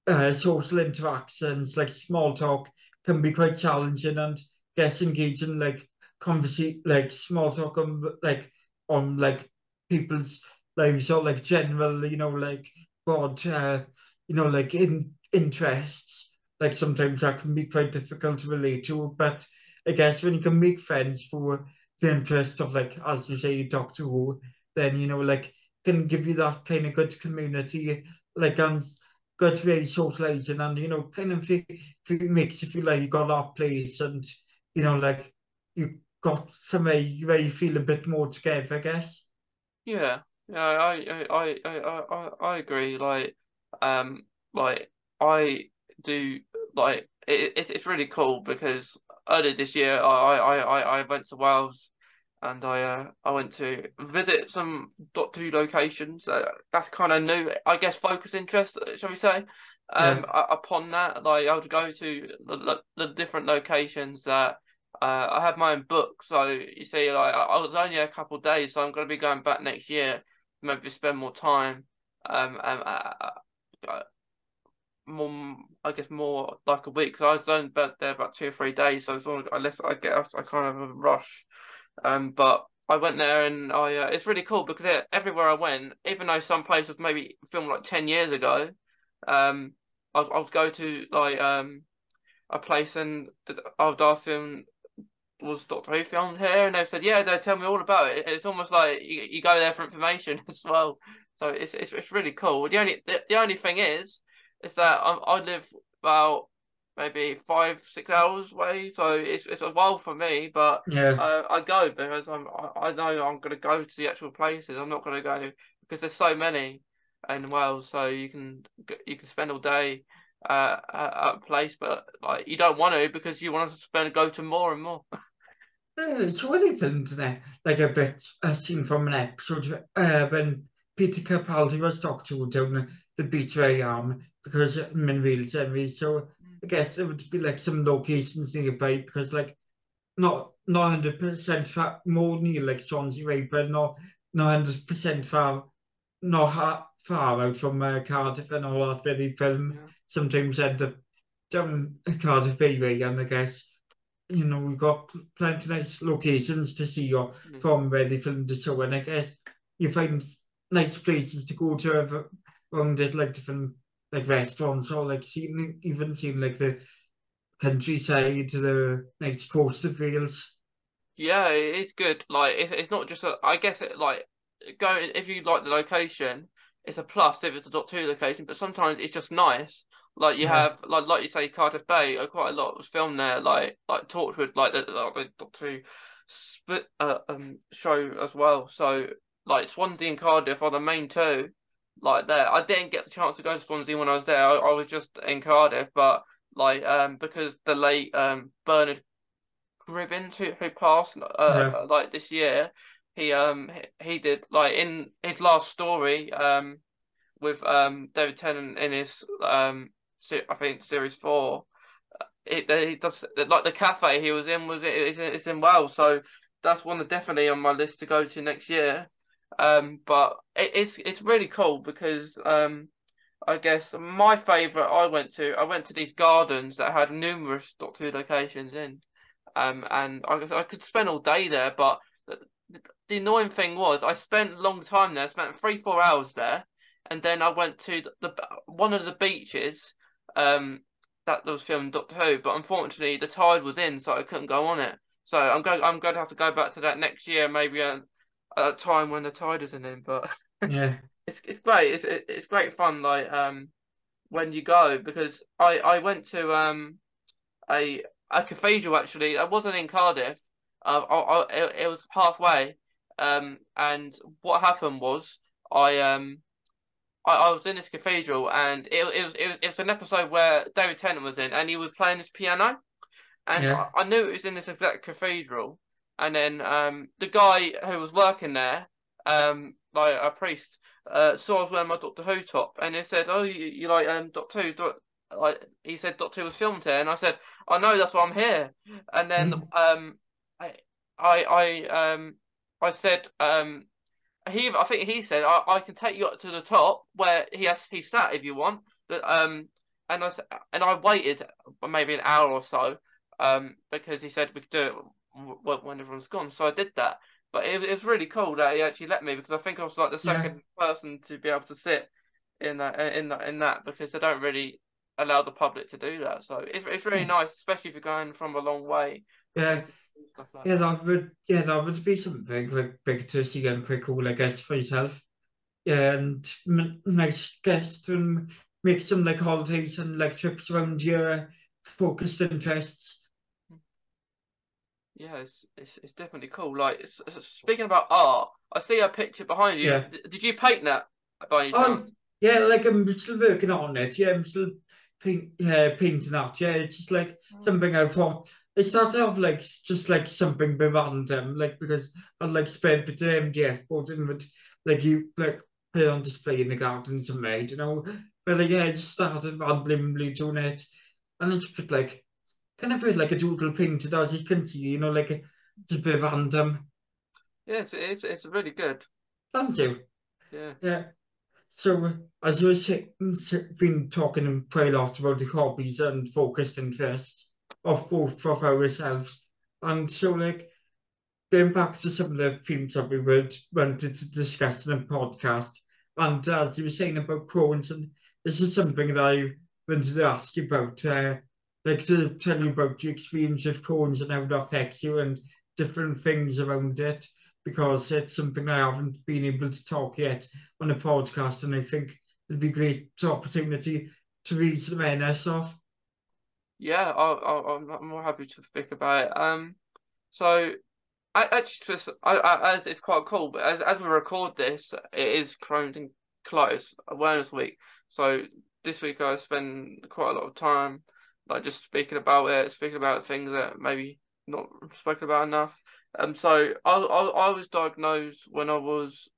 uh, social interactions like small talk can be quite challenging and get engaging like conversation like small talk on like on like people's lives or like general you know like broad uh, you know like in interests. Like sometimes that can be quite difficult to relate to but I guess when you can make friends for the interest of like as you say Doctor Who, then you know like can give you that kind of good community, like and good way socializing and you know kind of it, it makes you feel like you got that place and you know like you got somewhere where you feel a bit more together, I guess. Yeah, yeah, I I I I, I agree. Like, um, like I do like it, it's it's really cool because earlier this year, I I, I, I went to Wales and I uh, I went to visit some dot Who locations. Uh, that's kind of new, I guess, focus interest, shall we say? Um, yeah. upon that, like I would go to the, the different locations that uh, I have my own book. So you see, like I was only a couple days, so I'm going to be going back next year, maybe spend more time. Um, and uh, uh more, I guess more like a week because I was only about there about two or three days, so it's all, unless I get I kind of a rush. Um, but I went there and I uh, it's really cool because it, everywhere I went, even though some places maybe filmed like ten years ago, um, I I would go to like um a place and I would ask them was Doctor Who filmed here, and they said yeah, they tell me all about it. It's almost like you, you go there for information *laughs* as well. So it's it's, it's really cool. The only the, the only thing is is that I, I live about maybe five six hours away, so it's it's a while for me. But yeah, uh, I go because I'm I, I know I'm gonna go to the actual places. I'm not gonna go because there's so many in Wales, so you can you can spend all day uh, at a place, but like you don't want to because you want to spend go to more and more. *laughs* it's really filmed there, like a bit a scene from an episode uh, when Peter Capaldi was Doctor down the I am because in Wales. So I guess it would be like some locations nearby because like not not hundred percent far more near like Swansea way, but not not hundred percent far not ha- far out from uh, Cardiff and all that they film. Yeah. Sometimes end up down Cardiff Bay and I guess you know we've got plenty of nice locations to see or mm. from where they filmed the show and I guess you find nice places to go to around it like different like restaurants or like seeing even seeing like the countryside to the nice coast of Wales. Yeah, it's good. Like it's it's not just a. I guess it like going if you like the location, it's a plus if it's a Doctor Who location. But sometimes it's just nice. Like you yeah. have like like you say Cardiff Bay, uh, quite a lot was filmed there. Like like Torchwood, like the, like the Doctor Who split uh, um show as well. So like Swansea and Cardiff are the main two like there. I didn't get the chance to go to Swansea when I was there. I, I was just in Cardiff, but like um because the late um Bernard Cribbins who who passed uh, yeah. like this year, he um he did like in his last story um with um David Tennant in his um I think series four. It he does like the cafe he was in was it is in, it's in Wales, so that's one definitely on my list to go to next year. Um, but it, it's it's really cool because um, I guess my favourite I went to I went to these gardens that had numerous Doctor Who locations in, um, and I I could spend all day there, but the, the annoying thing was I spent a long time there, spent three four hours there, and then I went to the, the one of the beaches um, that was filmed Doctor Who, but unfortunately the tide was in, so I couldn't go on it. So I'm going I'm going to have to go back to that next year, maybe at, a time when the tide isn't in. But yeah, *laughs* it's it's great. It's it's great fun. Like um, when you go because I I went to um a a cathedral actually. I wasn't in Cardiff. Uh, I, I it, it was halfway. Um, and what happened was I um I, I was in this cathedral and it, it was it was it was an episode where David Tennant was in and he was playing his piano and yeah. I, I, knew it was in this exact cathedral. And then um, the guy who was working there, um, like a priest, uh, saw I was wearing my Doctor Who top, and he said, "Oh, you, you like um Doctor Who?" Do like he said, Doctor Who was filmed here, and I said, "I know, that's why I'm here." And then mm. um, I, I, I um, I said um. He, I think he said, I, I can take you up to the top where he has he sat if you want. But um, and I and I waited maybe an hour or so, um, because he said we could do it when everyone's gone. So I did that. But it, it was really cool that he actually let me because I think I was like the second yeah. person to be able to sit in that uh, in that in that because they don't really allow the public to do that. So it's it's really hmm. nice, especially if you're going from a long way. Yeah. Like yeah, that would yeah, that would be something like big to see and pretty cool, I guess, for yourself. Yeah, and nice guests and make some like holidays and like trips around your focused interests yeah, it's, it's, it's definitely cool. Like it's, speaking about art, I see a picture behind you. Yeah. D- did you paint that by any Oh, yeah, like I'm still working on it. Yeah, I'm still paint, yeah, painting that. Yeah, it's just like oh. something I thought. It started off like just like something random, like because I like spent bit of MDF board and would like you like put on display in the gardens and made, you know. But like yeah, I just started randomly doing it, and it's put like kind of put like a doodle painted as you can see, you know, like a, it's a bit random. Yes, it's it's really good. Thank you. Yeah. Yeah. So as you were saying, we've been talking quite a lot about the hobbies and focused interests of both of ourselves, and so like going back to some of the themes that we would wanted to discuss in the podcast, and as you were saying about Crohn's, and this is something that I wanted to ask you about. Uh, like to tell you about the experience of Crohn's and how it affects you and different things around it because it's something I haven't been able to talk yet on a podcast and I think it'd be a great opportunity to read some NS off. Yeah, i am more happy to speak about it. Um, so I actually just I, I, it's quite cool, but as as we record this, it is Crohn's and Colitis Awareness Week. So this week I spend quite a lot of time like just speaking about it, speaking about things that maybe not spoken about enough. Um, so I, I, I was diagnosed when I was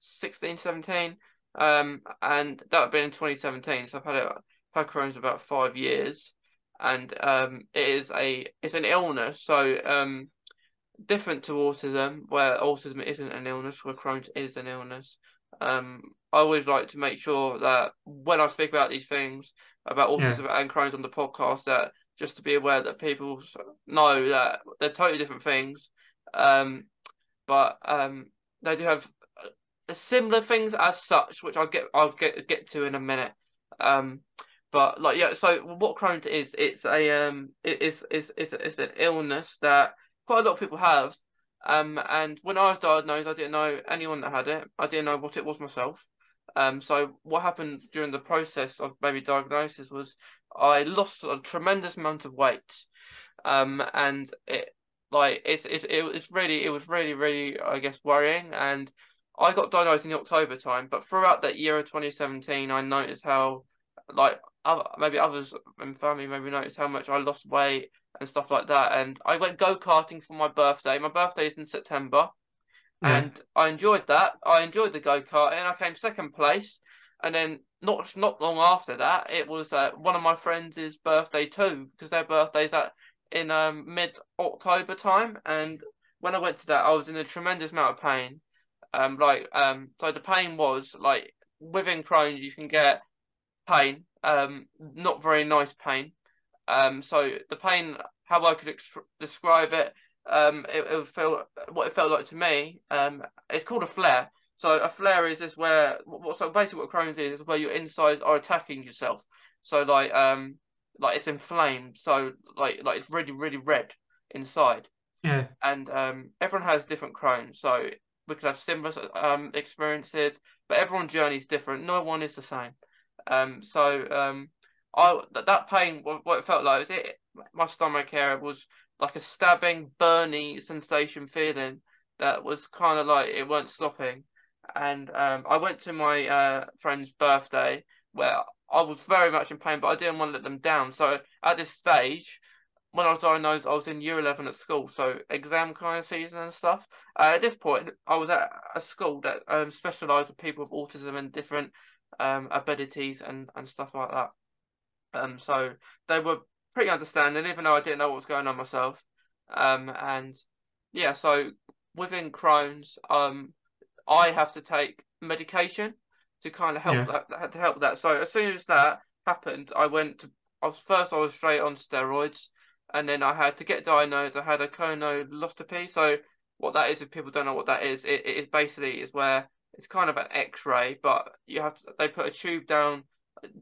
16, 17, um, and that had been in 2017. So I've had it, had Crohn's about five years, and um, it is a it's an illness. So um, different to autism, where autism isn't an illness, where Crohn's is an illness. Um, I always like to make sure that when I speak about these things, about autism yeah. and Crohn's on the podcast, that just to be aware that people know that they're totally different things, um, but um, they do have similar things as such, which I'll get I'll get get to in a minute. Um, but like yeah, so what Crohn's is, it's a um, it is it's it's it's an illness that quite a lot of people have. Um, and when I was diagnosed, I didn't know anyone that had it. I didn't know what it was myself. Um, so what happened during the process of maybe diagnosis was I lost a tremendous amount of weight. Um, and it like it's it's it, it's really it was really really I guess worrying and I got diagnosed in the October time, but throughout that year of 2017, I noticed how like other, maybe others in family maybe noticed how much I lost weight and stuff like that. And I went go karting for my birthday. My birthday is in September, yeah. and I enjoyed that. I enjoyed the go kart, and I came second place. And then not not long after that, it was uh, one of my friends' birthday too, because their birthday's at in um, mid October time. And when I went to that, I was in a tremendous amount of pain. Um, like um, so the pain was like within Crohn's, you can get pain, um, not very nice pain. Um, so the pain, how I could ex- describe it, um, it, it felt what it felt like to me. Um, it's called a flare. So a flare is is where what so basically what Crohn's is is where your insides are attacking yourself. So like um like it's inflamed. So like like it's really really red inside. Yeah. And um everyone has different Crohn's. So we could have similar um experiences, but everyone's journey is different. No one is the same. Um so um I that, that pain what, it felt like was it my stomach area was like a stabbing, burny sensation feeling that was kind of like it weren't stopping. And um, I went to my uh, friend's birthday where I was very much in pain, but I didn't want to let them down. So at this stage, when I was diagnosed, I was in year 11 at school, so exam kind of season and stuff. Uh, at this point, I was at a school that um, specialised with people with autism and different um, abilities and, and stuff like that. Um, so they were pretty understanding, even though I didn't know what was going on myself. Um, and yeah, so within Crohn's, um, I have to take medication to kind of help yeah. that to help that. So as soon as that happened, I went to. I was first. I was straight on steroids, and then I had to get diagnosed. I had a colonoscopy. So what that is, if people don't know what that is, it, it is basically is where it's kind of an X-ray, but you have to, they put a tube down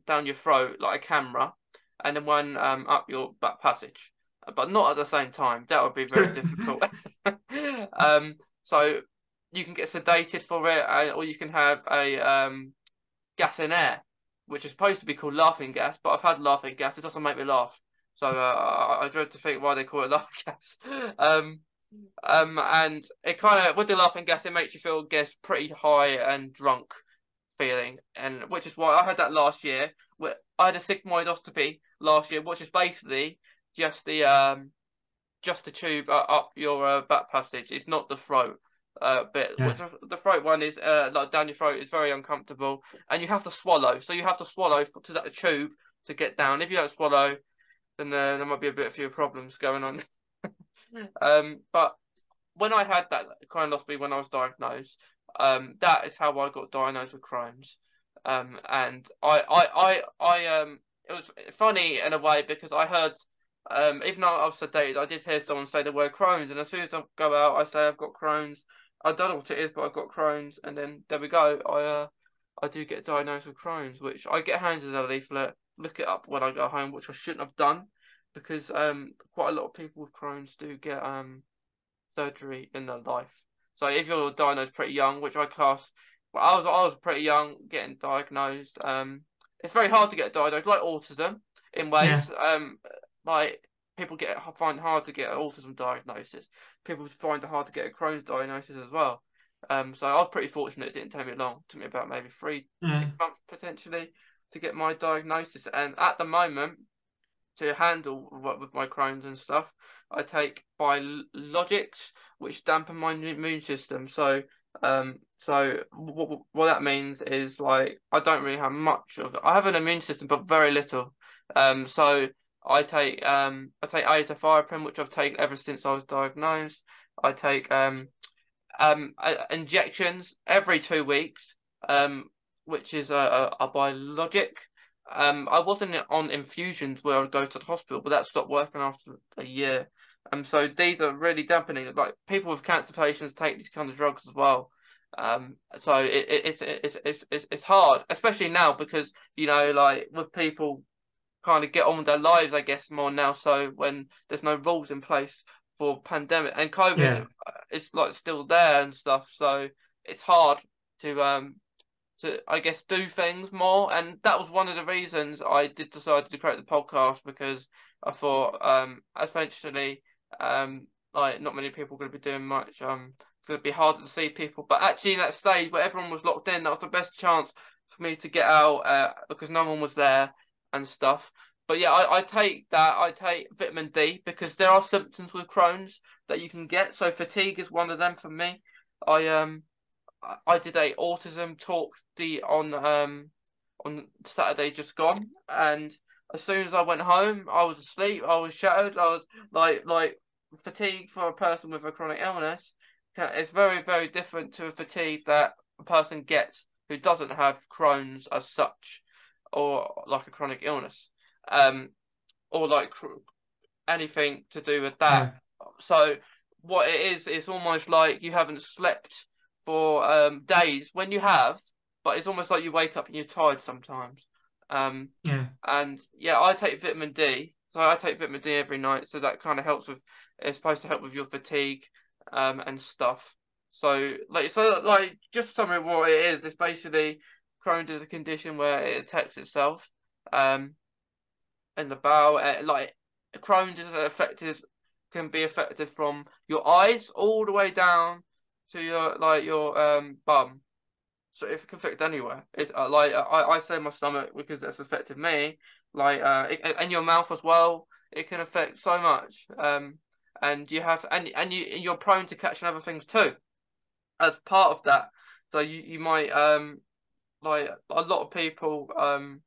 down your throat like a camera, and then one um, up your back passage, but not at the same time. That would be very *laughs* difficult. *laughs* um, so you can get sedated for it, uh, or you can have a um, gas in air, which is supposed to be called laughing gas. But I've had laughing gas; it doesn't make me laugh. So uh, I dread to think why they call it *laughs* laughing gas. Um, um, and it kind of with the laughing gas, it makes you feel, guess, pretty high and drunk feeling, and which is why I had that last year. I had a sigmoidoscopy last year, which is basically just the um, just the tube uh, up your uh, back passage. It's not the throat uh, bit. Yeah. Which the throat one is uh, like down your throat is very uncomfortable, and you have to swallow. So you have to swallow to that tube to get down. If you don't swallow, then uh, there might be a bit of few problems going on. *laughs* um, but when I had that colonoscopy when I was diagnosed, um, that is how I got diagnosed with Crohn's. Um, and I, I, I, I, um, it was funny in a way because I heard, um, even though I was sedated, I did hear someone say the word Crohn's, and as soon as I go out, I say I've got Crohn's. I don't know what it is, but I've got Crohn's, and then there we go. I, uh, I do get diagnosed with Crohn's, which I get handed a leaflet, look it up when I go home, which I shouldn't have done, because um, quite a lot of people with Crohn's do get um surgery in their life. So if you're diagnosed pretty young, which I class, well, I was I was pretty young getting diagnosed. Um, it's very hard to get diagnosed, like autism, in ways. Yeah. Um, like people get find hard to get an autism diagnosis. People find it hard to get a Crohn's diagnosis as well. Um, so I was pretty fortunate. It didn't take me long. It took me about maybe three, six months potentially to get my diagnosis. And at the moment, to handle with my Crohn's and stuff, I take biologics, which dampen my immune system. So, um, so what, what that means is like I don't really have much of it. I have an immune system, but very little. Um, so I take um I take azathioprine, which I've taken ever since I was diagnosed. I take um um injections every two weeks, um, which is a, a, a biologic. Um, I wasn't on infusions where I'd go to the hospital, but that stopped working after a year. Um, so these are really dampening. Like people with cancer patients take these kind of drugs as well. Um, so it, it, it's it's it's it's hard, especially now because you know, like with people kind of get on with their lives, I guess more now. So when there's no rules in place for pandemic and COVID, yeah. Uh, it's like still there and stuff. So it's hard to um to I guess do things more, and that was one of the reasons I did decide to create the podcast because I thought um eventually um like not many people are going to be doing much um it's going to be harder to see people, but actually in that stage where everyone was locked in, that was the best chance for me to get out uh, because no one was there and stuff. But yeah, I, I take that. I take vitamin D because there are symptoms with Crohn's that you can get. So fatigue is one of them for me. I um I did a autism talk the on um on Saturday just gone, and as soon as I went home, I was asleep. I was shattered. I was like like fatigue for a person with a chronic illness. It's very very different to a fatigue that a person gets who doesn't have Crohn's as such, or like a chronic illness, um, or like anything to do with that. Yeah. So what it is, it's almost like you haven't slept for um, days when you have, but it's almost like you wake up and you're tired sometimes. Um, yeah. And yeah, I take vitamin D. So I take vitamin D every night. So that kind of helps with, it's supposed to help with your fatigue um, and stuff. So like, so like, just summary of what it is, it's basically Crohn's is a condition where it attacks itself um, in the bowel. Uh, like Crohn's is affected, can be affected from your eyes all the way down to your like your um bum. So if it can affect anywhere, it's uh, like I, I say my stomach because it's affected me. Like uh, it, and your mouth as well. It can affect so much. Um, and you have to, and and you you're prone to catching other things too, as part of that. So you you might um like a lot of people um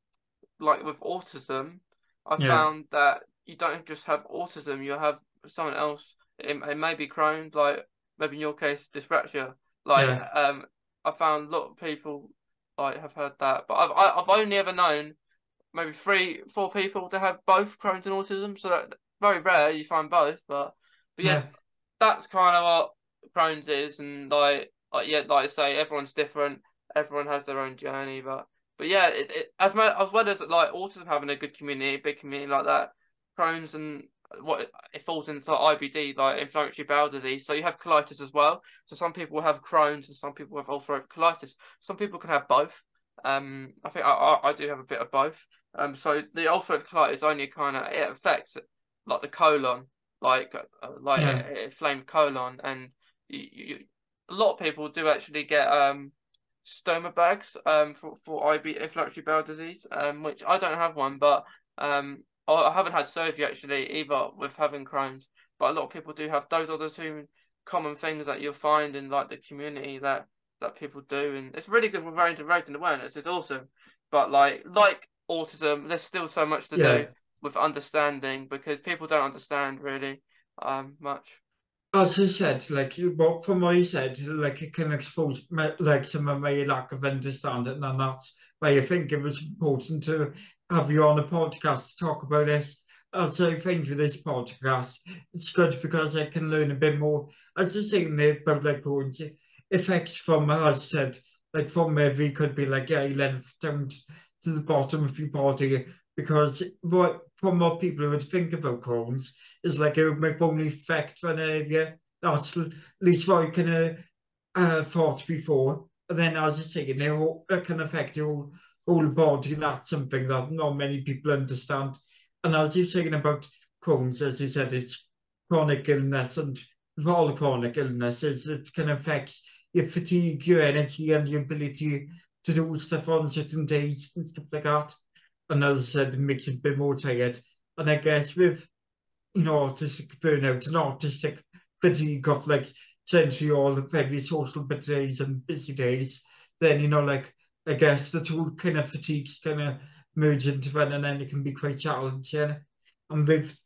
like with autism. I yeah. found that you don't just have autism. You have someone else. It, it may be Crohn's, like maybe in your case dyspraxia. Like yeah. um, I found a lot of people like have heard that, but I've I, I've only ever known maybe three, four people to have both Crohn's and autism. So that very rare you find both, but but yeah, yeah. that's kind of what Crohn's is, and like like yeah, like I say, everyone's different. Everyone has their own journey, but but yeah, it, it as as well as like autism having a good community, big community like that, Crohn's and what it falls into like IBD, like inflammatory bowel disease. So you have colitis as well. So some people have Crohn's and some people have ulcerative colitis. Some people can have both. Um, I think I, I, I do have a bit of both. Um, so the ulcerative colitis only kind of it affects like the colon, like uh, like yeah. it, inflamed colon, and you, you, a lot of people do actually get um stoma bags um for for IB inflammatory bowel disease, um which I don't have one, but um I haven't had surgery actually either with having Crohn's, but a lot of people do have. Those are the two common things that you'll find in like the community that that people do, and it's really good with raising awareness. It's awesome, but like like autism, there's still so much to yeah. do with understanding because people don't understand really um much. As I said, like you, what from what you said, like it can expose like some of my lack of understanding, and that's why I think it was important to have you on the podcast to talk about this. Also, thank you for this podcast. It's good because I can learn a bit more. I just saying about like effects from, as I said, like from every could be like eye length down to the bottom of your body because what from what people would think about Crohn's is like it would make only affect one area. That's at least what I can uh, uh, thought before. And then as I say, it can affect your whole body, that's something that not many people understand. And as you're saying about Crohn's, as you said, it's chronic illness, and all chronic illnesses, it can affect your fatigue, your energy, and your ability to do stuff on certain days and stuff like that. And as I said, it makes it a bit more tired. And I guess with, you know, autistic burnout and autistic fatigue of like essentially all the very social days and busy days, then, you know, like I guess the two kind of fatigues kind of merge into one and then it can be quite challenging. And with,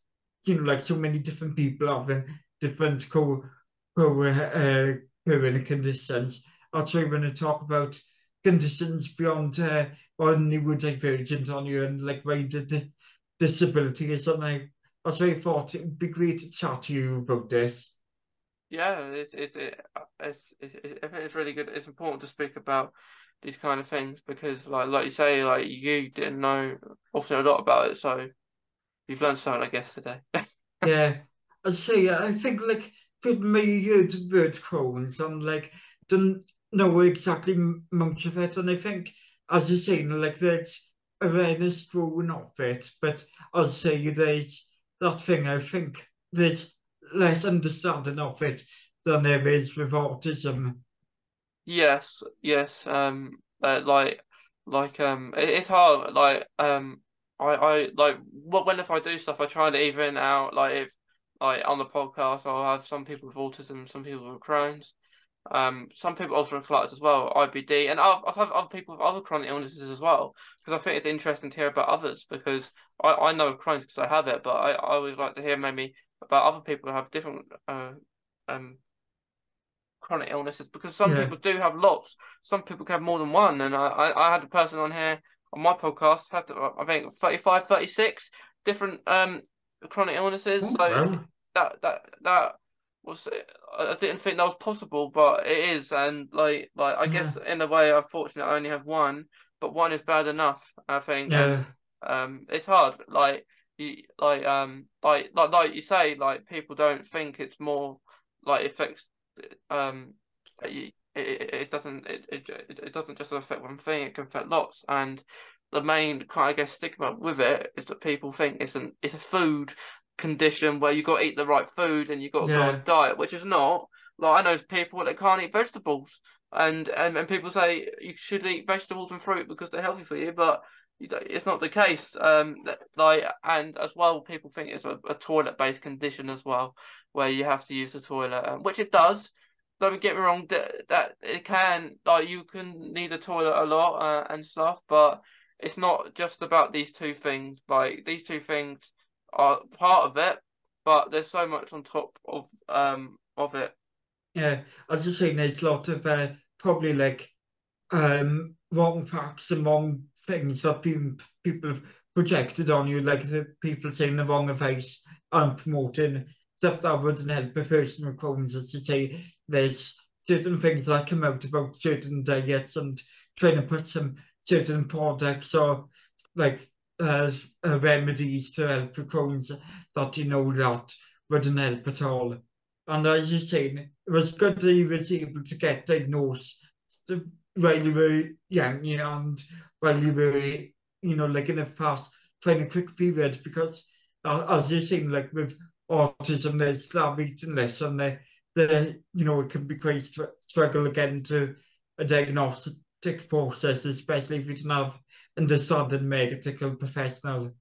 you know, like so many different people having different co, co uh, conditions, I'll try when I talk about conditions beyond uh, or neurodivergent on you and like why the disability is something. I why I thought it would be great to chat to you about this. Yeah, it's it's it, it's, it's, it's really good. It's important to speak about these kind of things because like like you say like you didn't know often a lot about it so you've learned something I guess today. *laughs* yeah, I say I think like for me years word Crohn's and like didn't know exactly much of it and I think as you say like there's awareness grown of it but as I say there's that thing I think there's less understanding of it than there is with autism Yes, yes. Um, uh, like, like, um, it, it's hard. Like, um, I, I like what when if I do stuff, I try to even out. Like, if like on the podcast, I'll have some people with autism, some people with Crohn's, Um, some people ulcerative colitis as well, IBD, and I've, I've had other people with other chronic illnesses as well because I think it's interesting to hear about others because I, I know Crohn's because I have it, but I, I always like to hear maybe about other people who have different uh, um chronic illnesses because some yeah. people do have lots. Some people can have more than one. And I, I, I had a person on here on my podcast had I think 35, 36 different um chronic illnesses. Oh, so that that that was I didn't think that was possible, but it is. And like like I yeah. guess in a way, I'm fortunate I only have one, but one is bad enough. I think. Yeah. And, um, it's hard. Like you like um like like like you say like people don't think it's more like affects um it, it, it doesn't it, it it doesn't just affect one thing it can affect lots and the main kind of I guess stigma with it is that people think it's an it's a food condition where you got to eat the right food and you got to yeah. go on diet which is not like I know people that can't eat vegetables and, and and people say you should eat vegetables and fruit because they're healthy for you but it's not the case. Um, like and as well, people think it's a, a toilet-based condition as well, where you have to use the toilet, um, which it does. Don't get me wrong, that, that it can like you can need a toilet a lot uh, and stuff, but it's not just about these two things. Like these two things are part of it, but there's so much on top of um of it. Yeah, I was just saying there's a lot of uh, probably like um wrong facts and wrong things that been people projected on you, like the people saying the wrong advice and promoting stuff that wouldn't a person with Crohn's, as to say, there's certain things that come out about certain diets and trying to put some certain products or like uh, uh, remedies to help with Crohn's that you know that wouldn't help at all. And as you're saying, it was good that you was able to get diagnosed while you were young and while you were, you know, like in a fast, trying a quick period because uh, as you're saying, like with autism, there's start eating less and they, the, you know, it can be quite str struggle again to a diagnostic process, especially if you don't have understanding medical professional.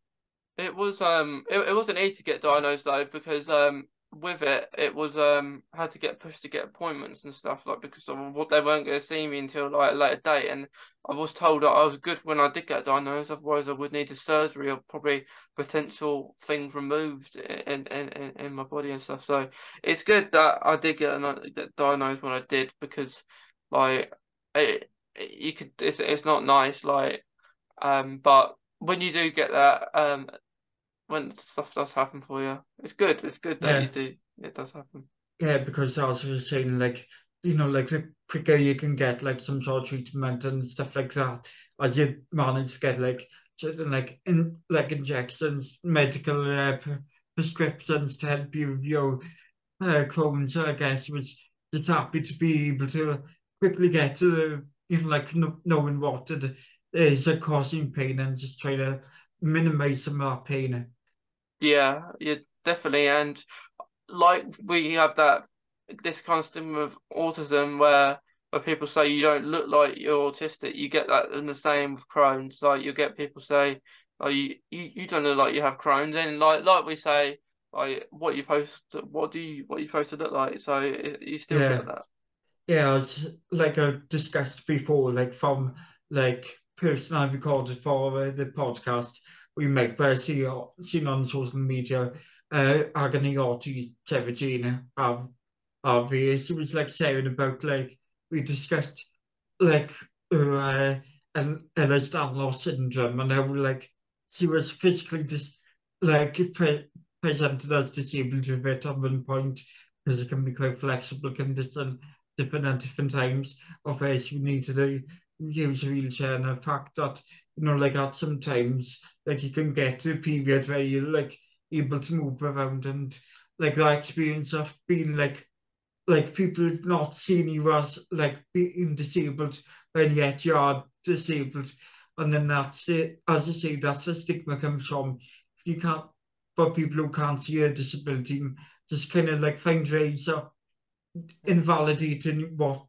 It was um it, it wasn't easy to get diagnosed though because um with it, it was um had to get pushed to get appointments and stuff like because of what they weren't going to see me until like a later date, and I was told that I was good when I did get diagnosed. Otherwise, I would need a surgery or probably potential things removed in in, in, in my body and stuff. So it's good that I did get, get diagnosed when I did because like it, you could it's it's not nice like um but when you do get that um when stuff does happen for you. It's good. It's good that yeah. you do. It does happen. Yeah, because I was saying like you know like the quicker you can get like some sort of treatment and stuff like that, as you manage to get like certain like in like injections, medical uh, prescriptions to help you with your uh, Crohn's. I guess was just happy to be able to quickly get to the you know like knowing what it is causing pain and just try to minimize some of that pain. Yeah, yeah, definitely. And like we have that this constant of autism where where people say you don't look like you're autistic, you get that in the same with Crohn's. Like you get people say, "Oh, you you, you don't look like you have Crohn's," and like like we say, like what you post, what do you what you supposed to look like? So you still yeah. get that. Yeah, as like I discussed before, like from like person I recorded for uh, the podcast, we make fair sy'n on social media uh, ag yn ei oti 17 a, a fi. She was like saying about like, we discussed like uh, an Ellis Danlos syndrome and how like she was physically dis like pre presented as disabled with it at one point because it can be quite flexible condition depending at different times of where she needed to use a wheelchair and the fact that you know, like at sometimes, like you can get to a period where you're like able to move around and like that experience of being like like people not seeing you as like being disabled when yet you are disabled. And then that's it. As I say that's the stigma comes from you can't but people who can't see a disability just kind of like find ways of invalidating what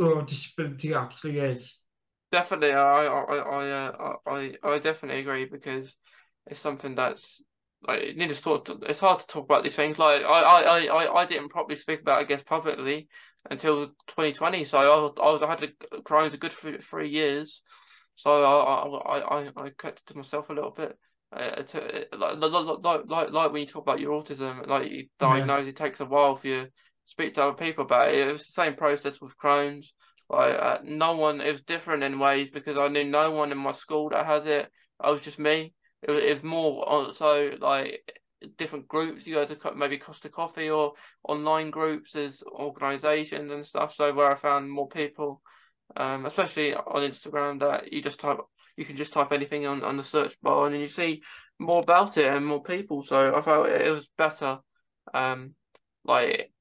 uh, disability actually is. Definitely, I I I uh, I I definitely agree because it's something that's like you need to talk. To, it's hard to talk about these things. Like I I I I didn't properly speak about, I guess, publicly until 2020. So I was, I was I had a Crohn's a good three, three years. So I I I I kept it to myself a little bit. Uh, to, like, like, like, like when you talk about your autism, like you diagnose, yeah. it takes a while for you to speak to other people about it. It was the same process with Crohn's. Like uh, no one, was different in ways because I knew no one in my school that has it. I was just me. It, was more so like different groups. You go to maybe Costa Coffee or online groups as organisations and stuff. So where I found more people, um, especially on Instagram, that you just type, you can just type anything on, on the search bar and you see more about it and more people. So I felt it, was better. Um, like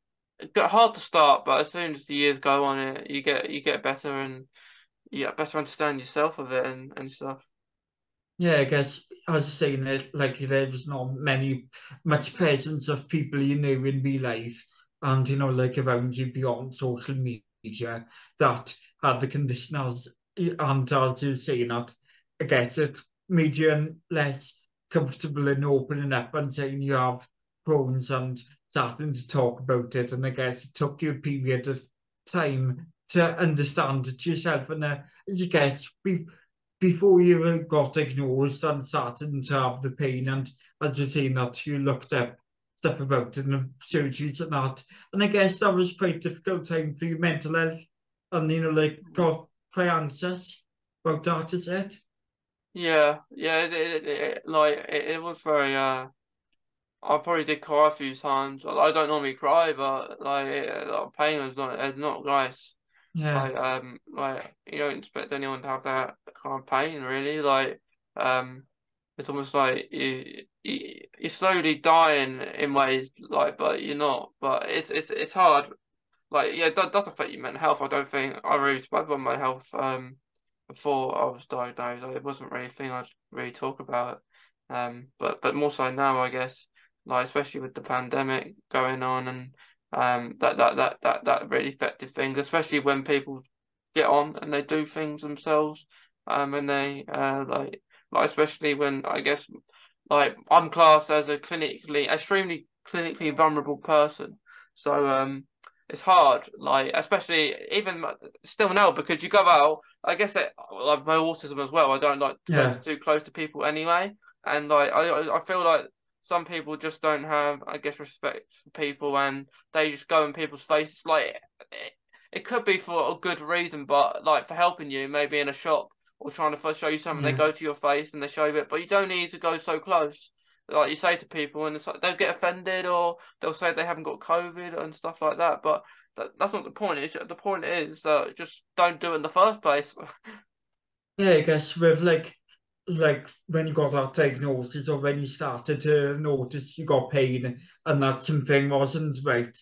Got hard to start, but as soon as the years go on, it you get you get better and you get better understand yourself of it and, and stuff. Yeah, I guess as saying it, like there was not many much presence of people you knew in real life, and you know, like around you beyond social media that had the conditionals. And as you saying that, I guess it made you less comfortable in opening up and saying you have problems and starting to talk about it and I guess it took you a period of time to understand it yourself and uh, you guess we before you got diagnosed and started to have the pain and as you saying that you looked up stuff about it and surgeries and that. And I guess that was quite difficult time for your mental health and you know like got quite anxious about that is it? Yeah, yeah, it, it, it, like it, it was very uh I probably did cry a few times. I don't normally cry, but like, it, pain was not it's not nice. Yeah. Like um like you don't expect anyone to have that kind of pain really. Like um it's almost like you, you you're slowly dying in ways like but you're not. But it's it's it's hard. Like yeah, that does affect your mental health. I don't think I really spoke about my health um before I was diagnosed. It wasn't really a thing I'd really talk about. Um but but more so now I guess like especially with the pandemic going on and um, that, that that that that really effective thing, especially when people get on and they do things themselves, um, and they uh, like like especially when I guess like I'm classed as a clinically extremely clinically vulnerable person, so um, it's hard, like especially even still now because you go out. I guess it, like my autism as well. I don't like to yeah. too close to people anyway, and like I I feel like some people just don't have, I guess, respect for people, and they just go in people's faces. Like it, it could be for a good reason, but like for helping you, maybe in a shop or trying to show you something, yeah. they go to your face and they show you it, but you don't need to go so close. Like you say to people, and like, they'll get offended, or they'll say they haven't got COVID and stuff like that. But that, that's not the point. It's, the point is that just don't do it in the first place. *laughs* yeah, I guess with like like when you got that diagnosis or when you started to notice you got pain and that something wasn't right,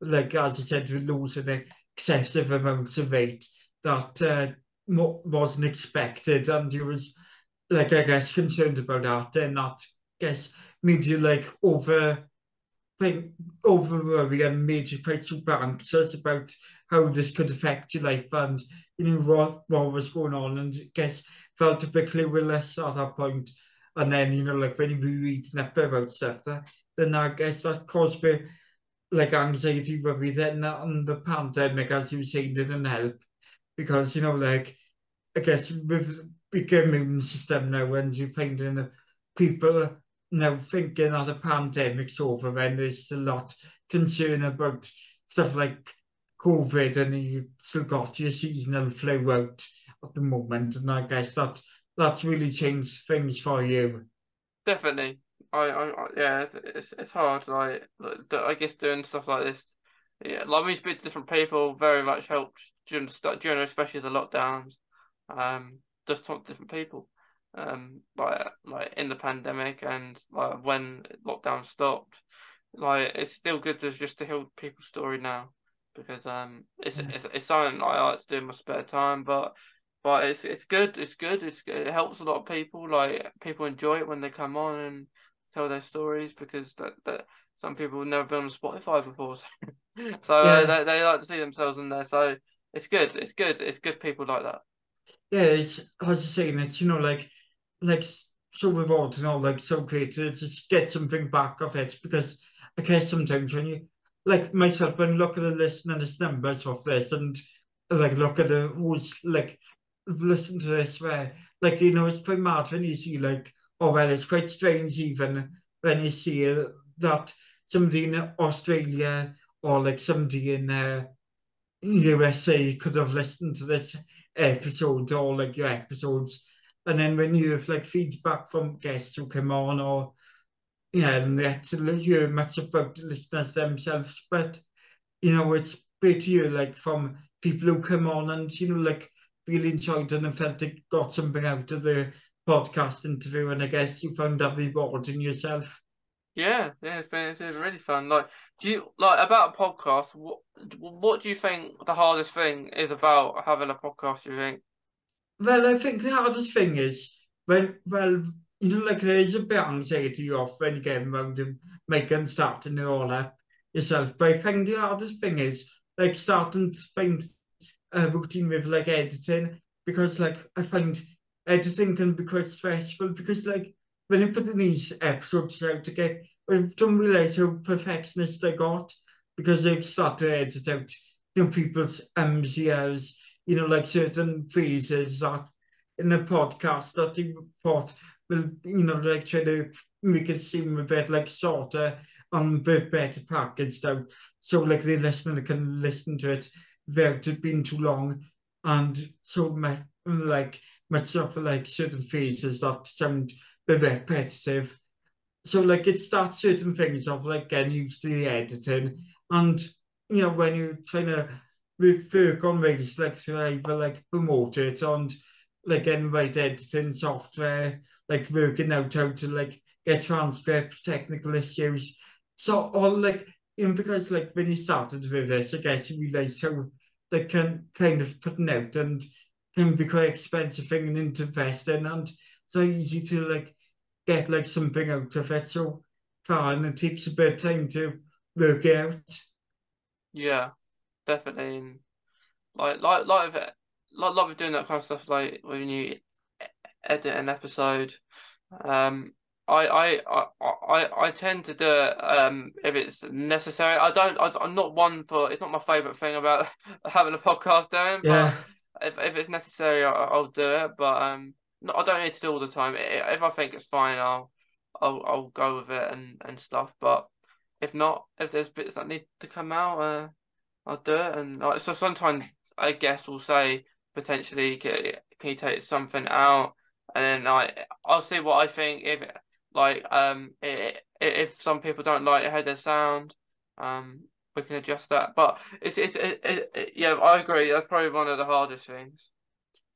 like as I said, with losing excessive amounts of weight that uh, wasn't expected and you was like I guess concerned about that and that I guess made you like over think over worry and made you quite super anxious about how this could affect your life and you know what what was going on and I guess fel typically Willis at that point, and then, you know, like when he reads Nepe about stuff, that, then I guess that caused me like anxiety but we then and the pandemic as you say didn't help because you know like I guess with bigger immune system now and you finding people now thinking that the pandemic's over when there's a lot concern about stuff like COVID and you still got your seasonal flu out. At the moment, and I guess that that's really changed things for you. Definitely, I, I, yeah, it's, it's, it's hard. Like, I guess doing stuff like this, yeah, like we speak to different people, very much helped during during especially the lockdowns. Um, just talk to different people. Um, like like in the pandemic and like when lockdown stopped, like it's still good to just to hear people's story now because um it's, yeah. it's it's something I like to do in my spare time, but but it's it's good. It's good. It's it helps a lot of people. Like people enjoy it when they come on and tell their stories because that that some people have never been on Spotify before, *laughs* so, so uh, yeah. uh, they they like to see themselves in there. So it's good. It's good. It's good. People like that. Yeah, it's I was saying it's you know like like so rewarding you know like so great to just get something back of it because I guess sometimes when you like myself when look at the list and the numbers of this and like look at the who's like listened to this where, like, you know, it's quite mad when you see, like, oh, well, it's quite strange even when you see that somebody in Australia or, like, somebody in uh, USA could have listened to this episode or, like, your episodes. And then when you have, like, feedback from guests who come on or, you and they actually hear much about the listeners themselves, but, you know, it's great to hear, like, from people who come on and, you know, like, really enjoyed and felt they got something out of the podcast interview and I guess you found that rewarding yourself yeah, yeah, it's been it's been really fun. Like, do you like about a podcast? What what do you think the hardest thing is about having a podcast? Do you think? Well, I think the hardest thing is when well, you know, like there's a bit of anxiety off when you get around to making starting it all up yourself. But I think the hardest thing is like starting to find a routine with like editing because like I find editing can be quite stressful because like when you put in these episodes out again, I don't realise how perfectionist I got because they start to edit out you know people's MCLs, you know, like certain phrases that in the podcast that they thought will, you know, like try to make it seem a bit like shorter and a bit better packaged out. So like the listener can listen to it without it been too long and so much like of like certain phrases that sound bit repetitive. So like it starts certain things of like getting used to the editing and you know when you're trying to work on ways like to like promote it and like getting right editing software, like working out how to like get transcripts, technical issues. So all like know, because like when you started with this, I guess you realized how they can kind of putting out and can be quite expensive thing and invest in and so easy to like get like something out of it so far and it takes a bit of time to work out. Yeah, definitely. And like like like like like with doing that kind of stuff like when you edit an episode. Um I, I I I I tend to do it um if it's necessary. I don't I, I'm not one for it's not my favourite thing about *laughs* having a podcast doing, yeah. but if if it's necessary I, I'll do it. But um no, I don't need to do all the time. If I think it's fine, I'll I'll I'll go with it and and stuff. But if not, if there's bits that need to come out, uh, I'll do it. And uh, so sometimes I guess we'll say potentially can, can you take something out, and then I I'll see what I think if like um if, if some people don't like how they sound, um we can adjust that. But it's it's it, it, it, yeah I agree. That's probably one of the hardest things.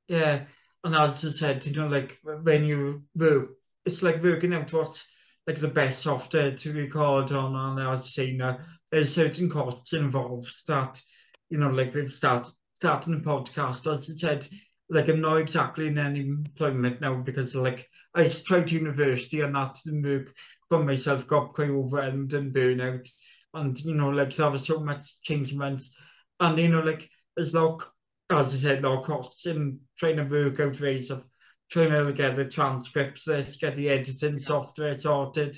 Yeah, and as I said, you know, like when you work, it's like working out what's like the best software to record on. And I say, now, there's certain costs involved that, you know, like we've started starting a podcast. As I said, like I'm not exactly in any employment now because like I tried university and that didn't work, for myself got quite overwhelmed and burnout, and you know like there was so much changements. and you know like there's lot as I said lot costs in trying to work out ways of trying to get the transcripts, this get the editing software sorted,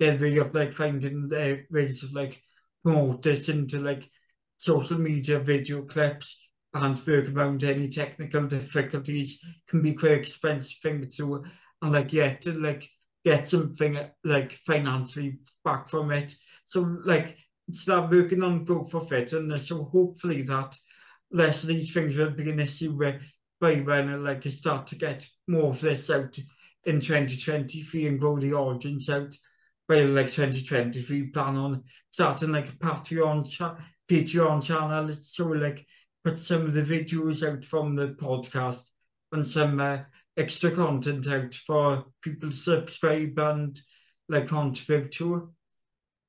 get rid of like finding uh, ways of like promote this into like social media video clips and work around any technical difficulties can be quite expensive thing to and like yet to like get something like financially back from it. So like start working on both of it and uh, so hopefully that less of these things will be an issue where by when I like I start to get more of this out in 2023 and grow the audience out by like 2023 plan on starting like a Patreon cha- Patreon channel so like put some of the videos out from the podcast and some uh, extra content out for people to subscribe and like contribute to.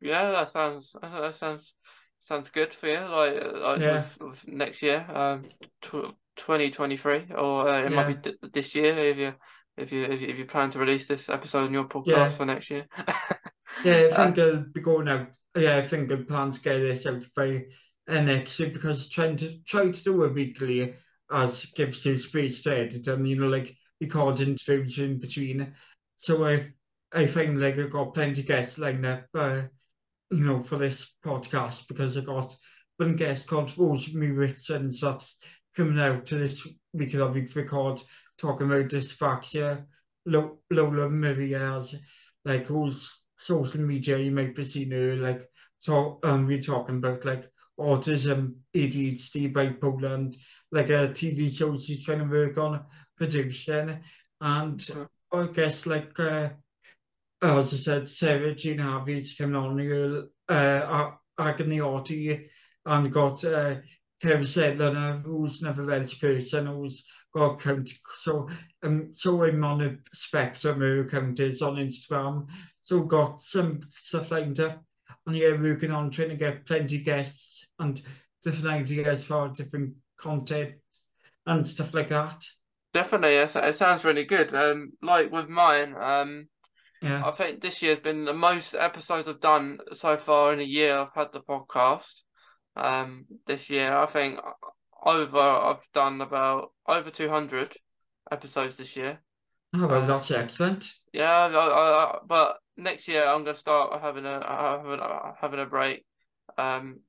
Yeah, that sounds that sounds sounds good for you. Like, like yeah. with, with next year, um, twenty twenty three, or uh, it yeah. might be this year if you if you if you, if you plan to release this episode in your podcast yeah. for next year. *laughs* yeah, I think uh, I'll be going out. Yeah, I think I plan to get this out by next year because trying to try to do a weekly as gives you space to edit and you know like record interviews in between. So I I find like I got plenty of guests lined up. Uh, you know, for this podcast because I got one guest called Rosemary Richards that's coming out to this week of we record talking about dyspraxia. Lola Maria's like whose social media you might be seeing her like so um we're talking about like autism, ADHD, bipolar, and like uh, a TV show she's trying to work on producing. And mm. I guess like, uh, as I said, Sarah Jean Harvey's coming on here, uh, Agony Audie, and got uh, Kev Zedlana, who's never average person, who's got county. So, um, so I'm on a spectrum of counties on Instagram. So got some stuff lined up. And yeah, working on trying to get plenty guests and different ideas for different content and stuff like that. Definitely, it sounds really good. Um, like with mine, um, yeah. I think this year's been the most episodes I've done so far in a year. I've had the podcast. Um, this year, I think over I've done about over two hundred episodes this year. Oh, well, um, that's excellent. Yeah, I, I, but next year I'm going to start having a having a, having a break. Um,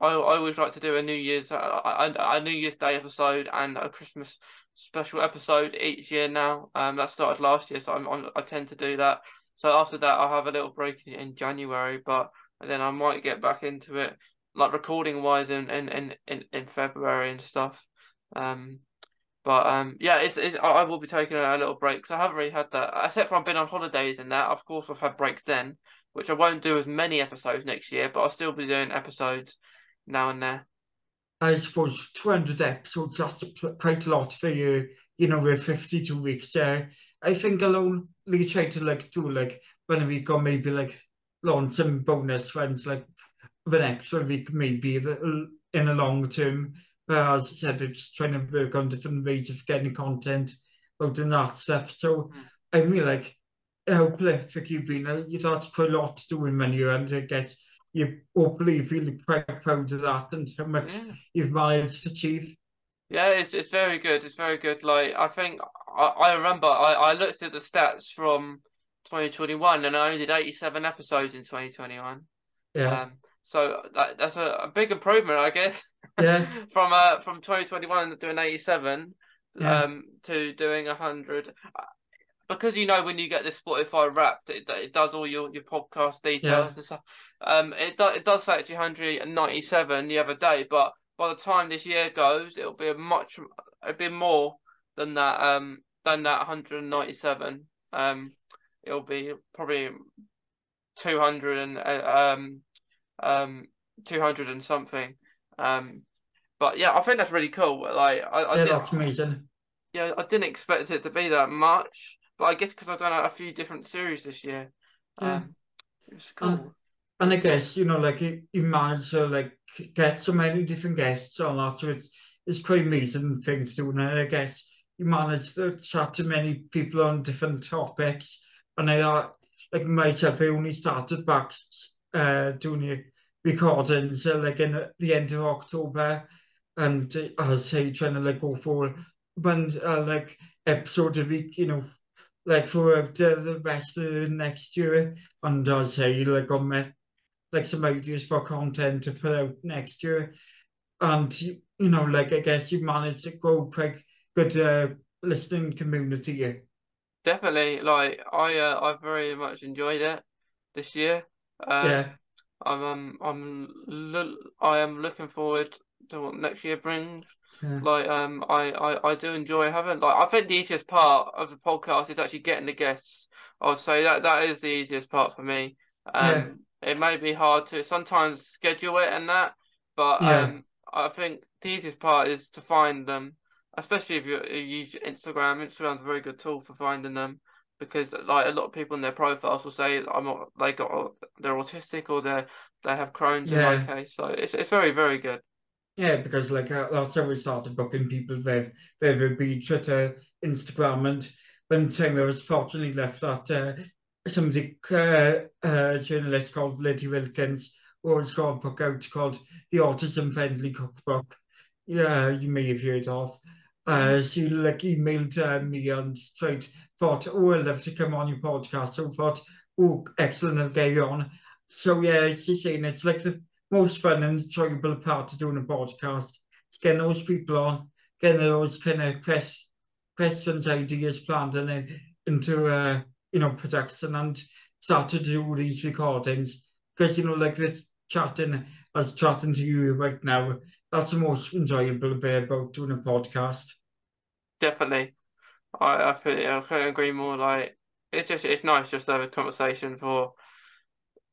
I I always like to do a New Year's a, a, a New Year's Day episode and a Christmas special episode each year now. Um, that started last year, so I'm, I'm, i tend to do that. So after that, I'll have a little break in, in January, but then I might get back into it, like recording wise, in in, in, in February and stuff. Um, but um, yeah, it's, it's I will be taking a, little break because I haven't really had that. Except for I've been on holidays and that. Of course, I've had breaks then, which I won't do as many episodes next year, but I'll still be doing episodes now and there. I suppose 200 episodes, that's quite a lot for you, you know, with 52 weeks there. I think I'll only try to like do like when we got maybe like launch some bonus ones like the next week maybe the, in the long term. But as I said, it's trying to work on different ways of getting content out and that stuff. So hmm. I mean like how prolific you've been. That's quite a lot to do in menu and I guess you hopefully feel quite proud of that and how much yeah. you've managed to achieve. Yeah, it's it's very good. It's very good. Like I think I, I remember I, I looked at the stats from 2021 and I only did 87 episodes in 2021. Yeah. Um, so that, that's a, a big improvement, I guess. Yeah. *laughs* from uh from 2021 doing 87 yeah. um to doing 100 because you know when you get the Spotify Wrapped, it, it does all your, your podcast details yeah. and stuff. Um, it does it does say it's 197 the other day, but by the time this year goes, it'll be a much it'll be more than that um than that 197. Um, it'll be probably 200 and uh, um um 200 and something. Um, but yeah, I think that's really cool. Like I, I yeah, that's amazing. Yeah, I didn't expect it to be that much. But I guess because I've done a few different series this year, um, it's cool. And, and I guess you know, like you, manage to like get so many different guests on that, so it's it's quite amazing things to do. And I guess you manage to chat to many people on different topics. And I uh, like myself, I only started back uh, doing recordings uh, like in the end of October, and uh, I say trying to like go for one uh, like episode a week, you know, like for the rest of the next year. And I say, like, on my, like some ideas for content to put out next year. And, you know, like, I guess you managed to grow quite good uh, listening community. Definitely. Like, I, uh, I very much enjoyed it this year. Um, yeah. I'm, um, I'm, I am looking forward to what next year brings. Yeah. Like um, I, I, I do enjoy having like I think the easiest part of the podcast is actually getting the guests. I'll say that that is the easiest part for me. Um, yeah. it may be hard to sometimes schedule it and that, but yeah. um, I think the easiest part is to find them, especially if you, you use Instagram. Instagram's a very good tool for finding them because like a lot of people in their profiles will say I'm not they got they're autistic or they they have Crohn's yeah. in my case. So it's it's very very good. Yeah, because like uh, last how we started booking people, they've, they've be Twitter, Instagram, and one time I was fortunately left that uh, somebody, uh, uh, journalist called Liddy Wilkins, who has got a book out called The Autism Friendly Cookbook. Yeah, you may have heard of. Uh, mm-hmm. she like emailed uh, me and tried, thought, oh, I'd love to come on your podcast. So thought, oh, excellent, I'll get you on. So yeah, she's saying it's like the most fun and enjoyable part of doing a podcast. It's getting those people on, getting those kind of quest, questions, ideas planned, and then into uh, you know production and start to do these recordings. Because you know like this chatting as chatting to you right now that's the most enjoyable bit about doing a podcast definitely. I I, feel, I couldn't agree more. Like it's just it's nice just to have a conversation for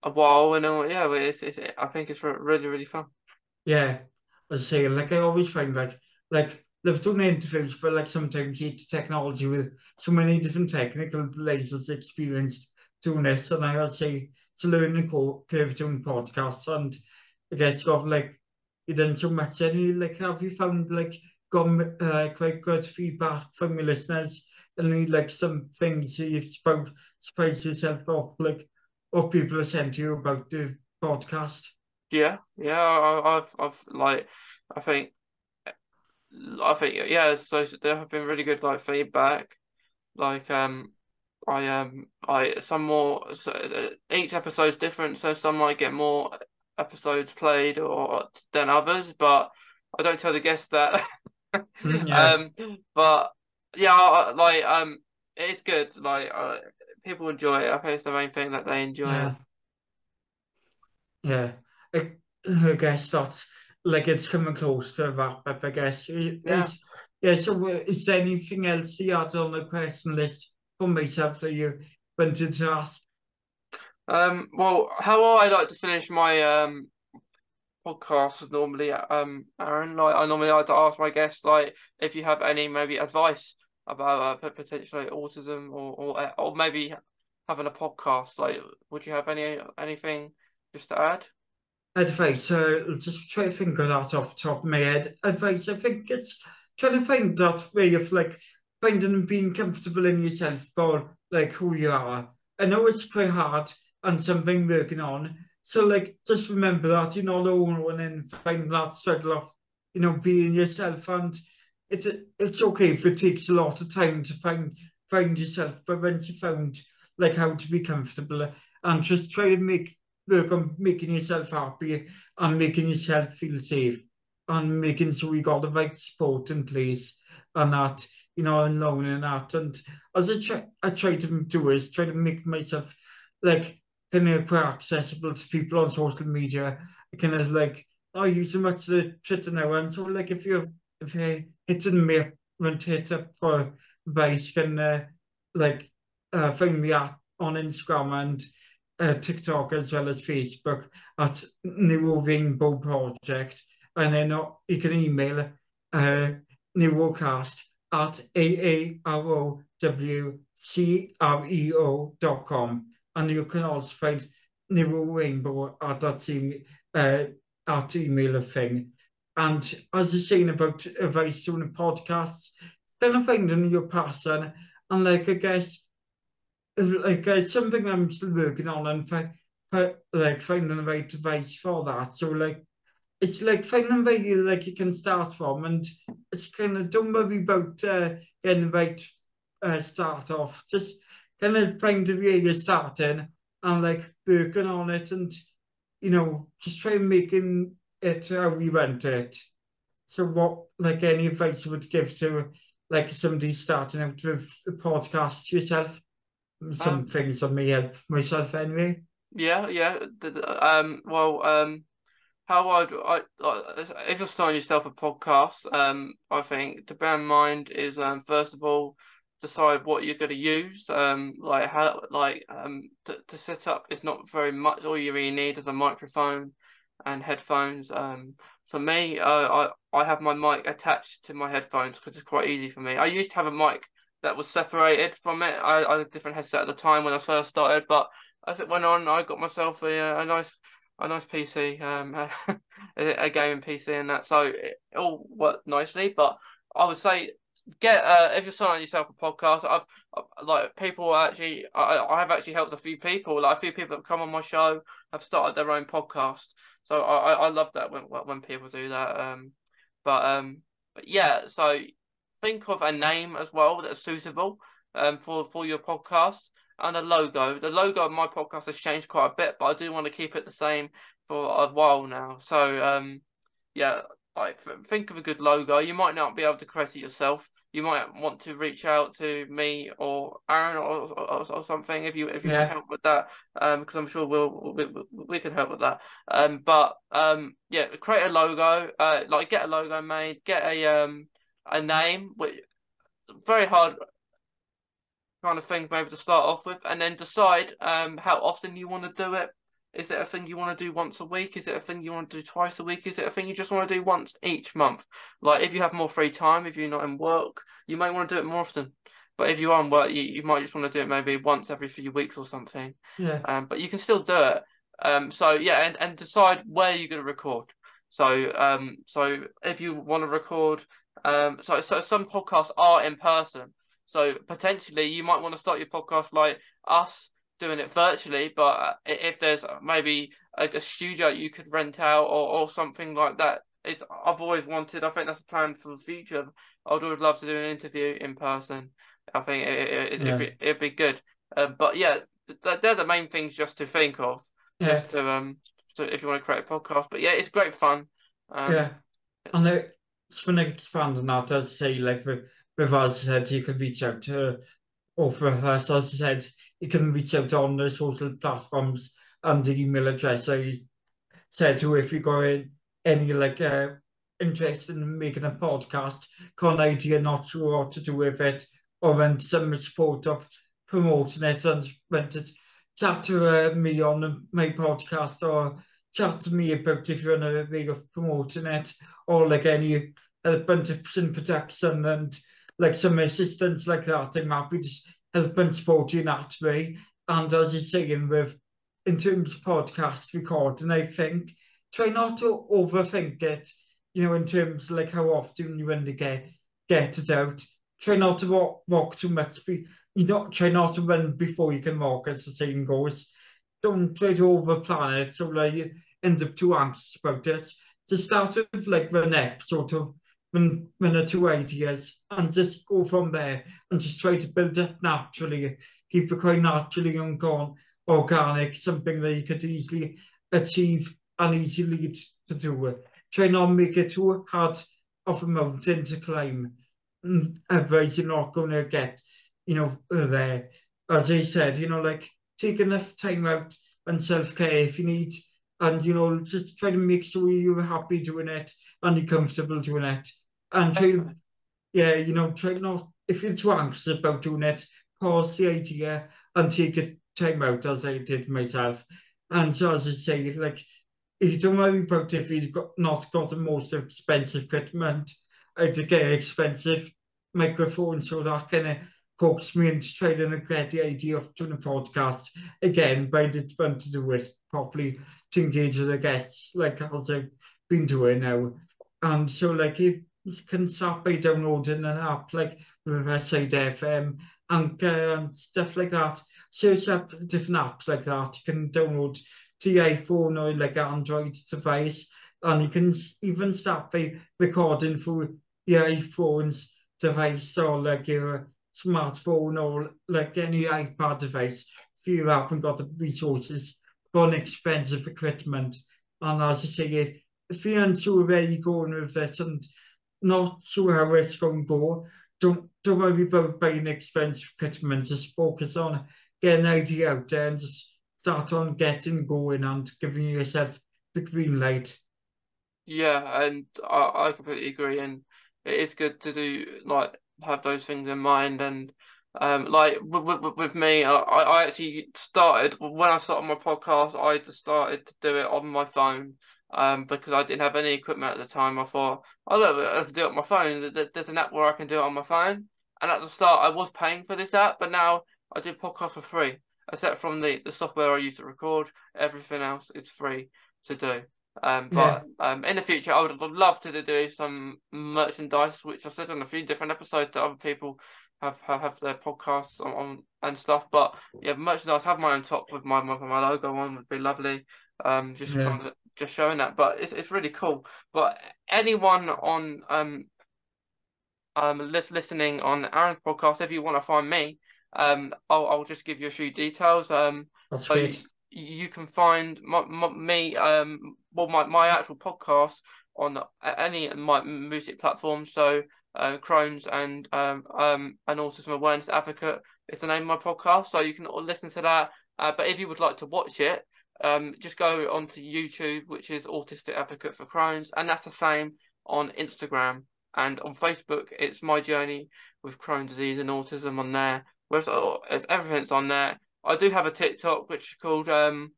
a while and all yeah it's, it's I think it's really really fun. Yeah. As I say like I always find like like they've done interviews but like sometimes you technology with so many different technical delays experienced doing this and I would say it's a learning curve doing podcasts. And I guess you've like you done so much. And you like have you found like got uh, quite good feedback from your listeners? And like some things you've spoke surprised yourself off like what people have sent you about the podcast yeah yeah I, I've I've like I think I think yeah so there have been really good like feedback like um I um I some more so, uh, each episode's different, so some might get more episodes played or than others, but I don't tell the guests that. *laughs* Yeah. *laughs* Um, but yeah, like um, it's good. Like uh, people enjoy it. I think it's the main thing that they enjoy yeah. it. Yeah, I, I guess that's like it's coming close to wrap up. I guess. Yeah. yeah. So, uh, is there anything else you had on the question list? for myself that you wanted to ask? Um, well, how I like to finish my um podcasts normally, um, Aaron, like I normally like to ask my guests, like if you have any maybe advice about uh, potentially autism or or or maybe having a podcast. Like, would you have any anything just to add? Advice. So just try to think of that off the top of my head. Advice. I think it's trying to find that way of like finding and being comfortable in yourself for like who you are. I know it's quite hard and something working on. So like just remember that you're not alone and find that struggle of, you know, being yourself and it's, it's okay if it takes a lot of time to find find yourself, but once you found like how to be comfortable uh, and just try to make work on making yourself happy and making yourself feel safe and making sure you got the right support in place and that, you know, and learning that. And as I try, I try to do is try to make myself like kind of quite accessible to people on social media, kind of like, I use so much the Twitter now. And so like if you're fe, it's in me when tit up for vice can uh, like uh, find me at on Instagram and uh, TikTok as well as Facebook at Newoving Bow Project and then uh, you can email uh, newocast at aarowcreo.com and you can also find Neuro Rainbow at that team, uh, at email thing. And as you're saying about advice on the podcasts, then I finding your person And like, I guess, like it's something I'm still working on and for, for, like finding the right advice for that. So like it's like finding where you like you can start from. And it's kind of don't worry about uh, getting the right uh, start off. Just kind of find where you're starting and like working on it and you know just try making it how we want it so what like any advice you would give to like somebody starting out with a podcast yourself some um, things that may help myself anyway yeah yeah um well um how I'd, I, if you're starting yourself a podcast, um, I think to bear in mind is um, first of all, decide what you're going to use. Um, like how, like um, to, to set up is not very much. All you really need is a microphone and headphones. Um, for me, uh, I I have my mic attached to my headphones because it's quite easy for me. I used to have a mic that was separated from it. I, I had a different headset at the time when I first started, but as it went on, I got myself a, a nice a nice PC, um, *laughs* a gaming PC, and that. So it all worked nicely. But I would say get uh, if you're starting yourself a podcast. I've, like people actually, I, I have actually helped a few people. Like a few people have come on my show have started their own podcast. So I, I love that when when people do that. Um, but um, but yeah. So think of a name as well that's suitable um for for your podcast and the logo. The logo of my podcast has changed quite a bit, but I do want to keep it the same for a while now. So um, yeah, like think of a good logo. You might not be able to create it yourself. You might want to reach out to me or Aaron or, or, or something if you if you yeah. want help with that. Um, because I'm sure we'll we, we can help with that. Um, but um, yeah, create a logo. Uh, like get a logo made. Get a um a name. Which very hard kind of thing maybe to start off with, and then decide um how often you want to do it. Is it a thing you want to do once a week? Is it a thing you want to do twice a week? Is it a thing you just want to do once each month? Like if you have more free time, if you're not in work, you might want to do it more often. But if you are in work, you, you might just want to do it maybe once every few weeks or something. Yeah. Um, but you can still do it. Um, so yeah, and, and decide where you're going to record. So um, so if you want to record, um, so so some podcasts are in person. So potentially you might want to start your podcast like us doing it virtually, but uh, if there's maybe a, a studio you could rent out or, or something like that, it's I've always wanted. I think that's a plan for the future. I'd always love to do an interview in person. I think it, it, would be, it'd be good. Uh, but yeah, they're the main things just to think of. Yeah. Just to um, to, if you want to create a podcast. But yeah, it's great fun. Um, yeah, and the, when I expand on that, as say like with with us said, you can reach out to, or for us, as I said, it can reach out on the social platforms and the email address I said to if you got any like uh, interest in making a podcast, got an idea not sure what to do with it, or went some support of promoting it and went to chat to uh, me on my podcast or chat to me about if you're in a way of promoting it or like any a bunch of and protection and like some assistance like that. I'm happy to help and support you in that way. And as you're saying, with in terms of podcast recording, I think try not to overthink it. You know, in terms like how often you want to get get it out. Try not to walk, walk too much. Be you know, try not to run before you can walk, as the saying goes. Don't try to overplan it so like you end up too anxious about it. To start with like the next sort of than, than at two ideas and just go from there and just try to build it naturally, keep it quite naturally and gone organic, something that you could easily achieve and easily to do it. Try not make it too hard of a mountain to climb. Mm, Otherwise, you're not going to get, you know, there. As I said, you know, like take enough time out and self-care if you need and you know just try to make sure you're happy doing it and you're comfortable doing it And try, yeah, you know, try not, if you're too anxious about doing it, pause the idea and take a time out as I did myself. And so as I say, like, if you don't worry about if you've got, not got the most expensive equipment, I to get expensive microphone so that kind of hopes me into trying to get the idea of doing a podcast again, but I did want to do it properly to engage with the guests, like as I've been doing now. And so like if you can start by downloading an app like Riverside FM, Anchor and stuff like that. Search up different apps like that. You can download to your iPhone or like Android device and you can even start by recording through your iPhone's device or like your smartphone or like any iPad device if you haven't got the resources for an expensive equipment. And as I say, if, if you're unsure where you're going with this and not sure how it's going to go. Don't don't worry about buying expensive equipment. Just focus on getting an idea out there and just start on getting going and giving yourself the green light. Yeah, and I, I completely agree. And it is good to do like have those things in mind. And um, like with, with, with me, I, I actually started when I started my podcast. I just started to do it on my phone um, because I didn't have any equipment at the time. I thought, oh look, I can do it on my phone. There's an app where I can do it on my phone. And at the start, I was paying for this app, but now I do podcast for free, except from the, the software I use to record. Everything else is free to do. Um, but yeah. um, in the future, I would love to do some merchandise, which I said on a few different episodes that other people have have, have their podcasts on, on and stuff. But yeah, merchandise, have my own top with my my, my logo on would be lovely. Um, just yeah. kind of just showing that, but it's it's really cool. But anyone on um um listening on Aaron's podcast, if you want to find me, um, I'll, I'll just give you a few details. Um, That's so great. you, you can find my, my, me, um, well, my, my actual podcast on any of my music platforms. So uh, Crohn's and um, um, an autism awareness advocate is the name of my podcast. So you can listen to that. Uh, but if you would like to watch it, um, just go onto YouTube, which is Autistic Advocate for Crohn's, and that's the same on Instagram and on Facebook. It's my journey with Crohn's disease and autism on there. Whereas it's, everything's on there. I do have a TikTok which is called um,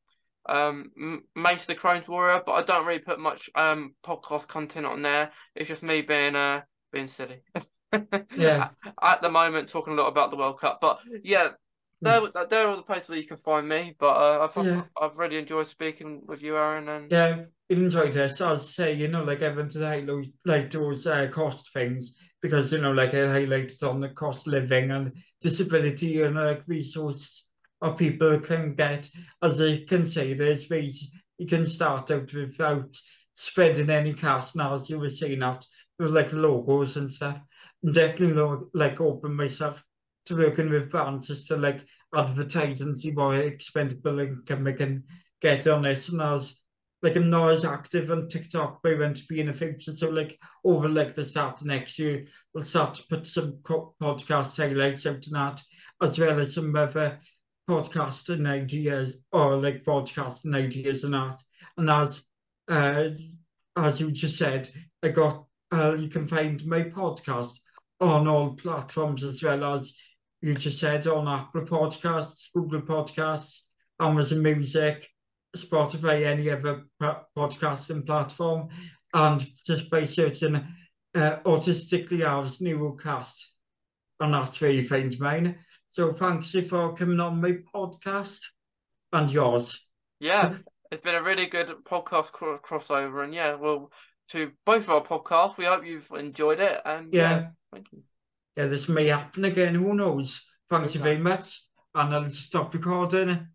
um, Mace the Crohn's Warrior, but I don't really put much um podcast content on there. It's just me being uh being silly. *laughs* yeah. At the moment, talking a lot about the World Cup, but yeah, there, there are all the places where you can find me. But uh, I've, yeah. I've really enjoyed speaking with you, Aaron. And yeah, enjoyed this. I was say, you know, like I went to like those uh, cost things because you know, like I highlighted on the cost living and disability and like resource of people can get. As I can say, there's ways you can start out without spreading any cash now, as you were saying that with like logos and stuff. And definitely like open myself to working with brands just to like advertise and see what expendable income they can get on it. And I was like, I'm not as active on TikTok, but I want to be in the future. So like over like the start of next year, we'll start to put some podcast highlights out and that, as well as some other podcasting ideas or like podcast ideas and that. And as uh, as you just said, I got uh, you can find my podcast on all platforms as well as you just said on Apple Podcasts, Google Podcasts, Amazon Music, Spotify, any other podcasting platform, and just by searching uh, Autistically Ours Neurocast, and that's where you find mine. So thanks you for coming on my podcast and yours. Yeah, it's been a really good podcast crossover, and yeah, well, to both of our podcasts, we hope you've enjoyed it, and yeah, yeah thank you yeah, this may happen again. Who knows? Thanks you very much. And I'll stop recording.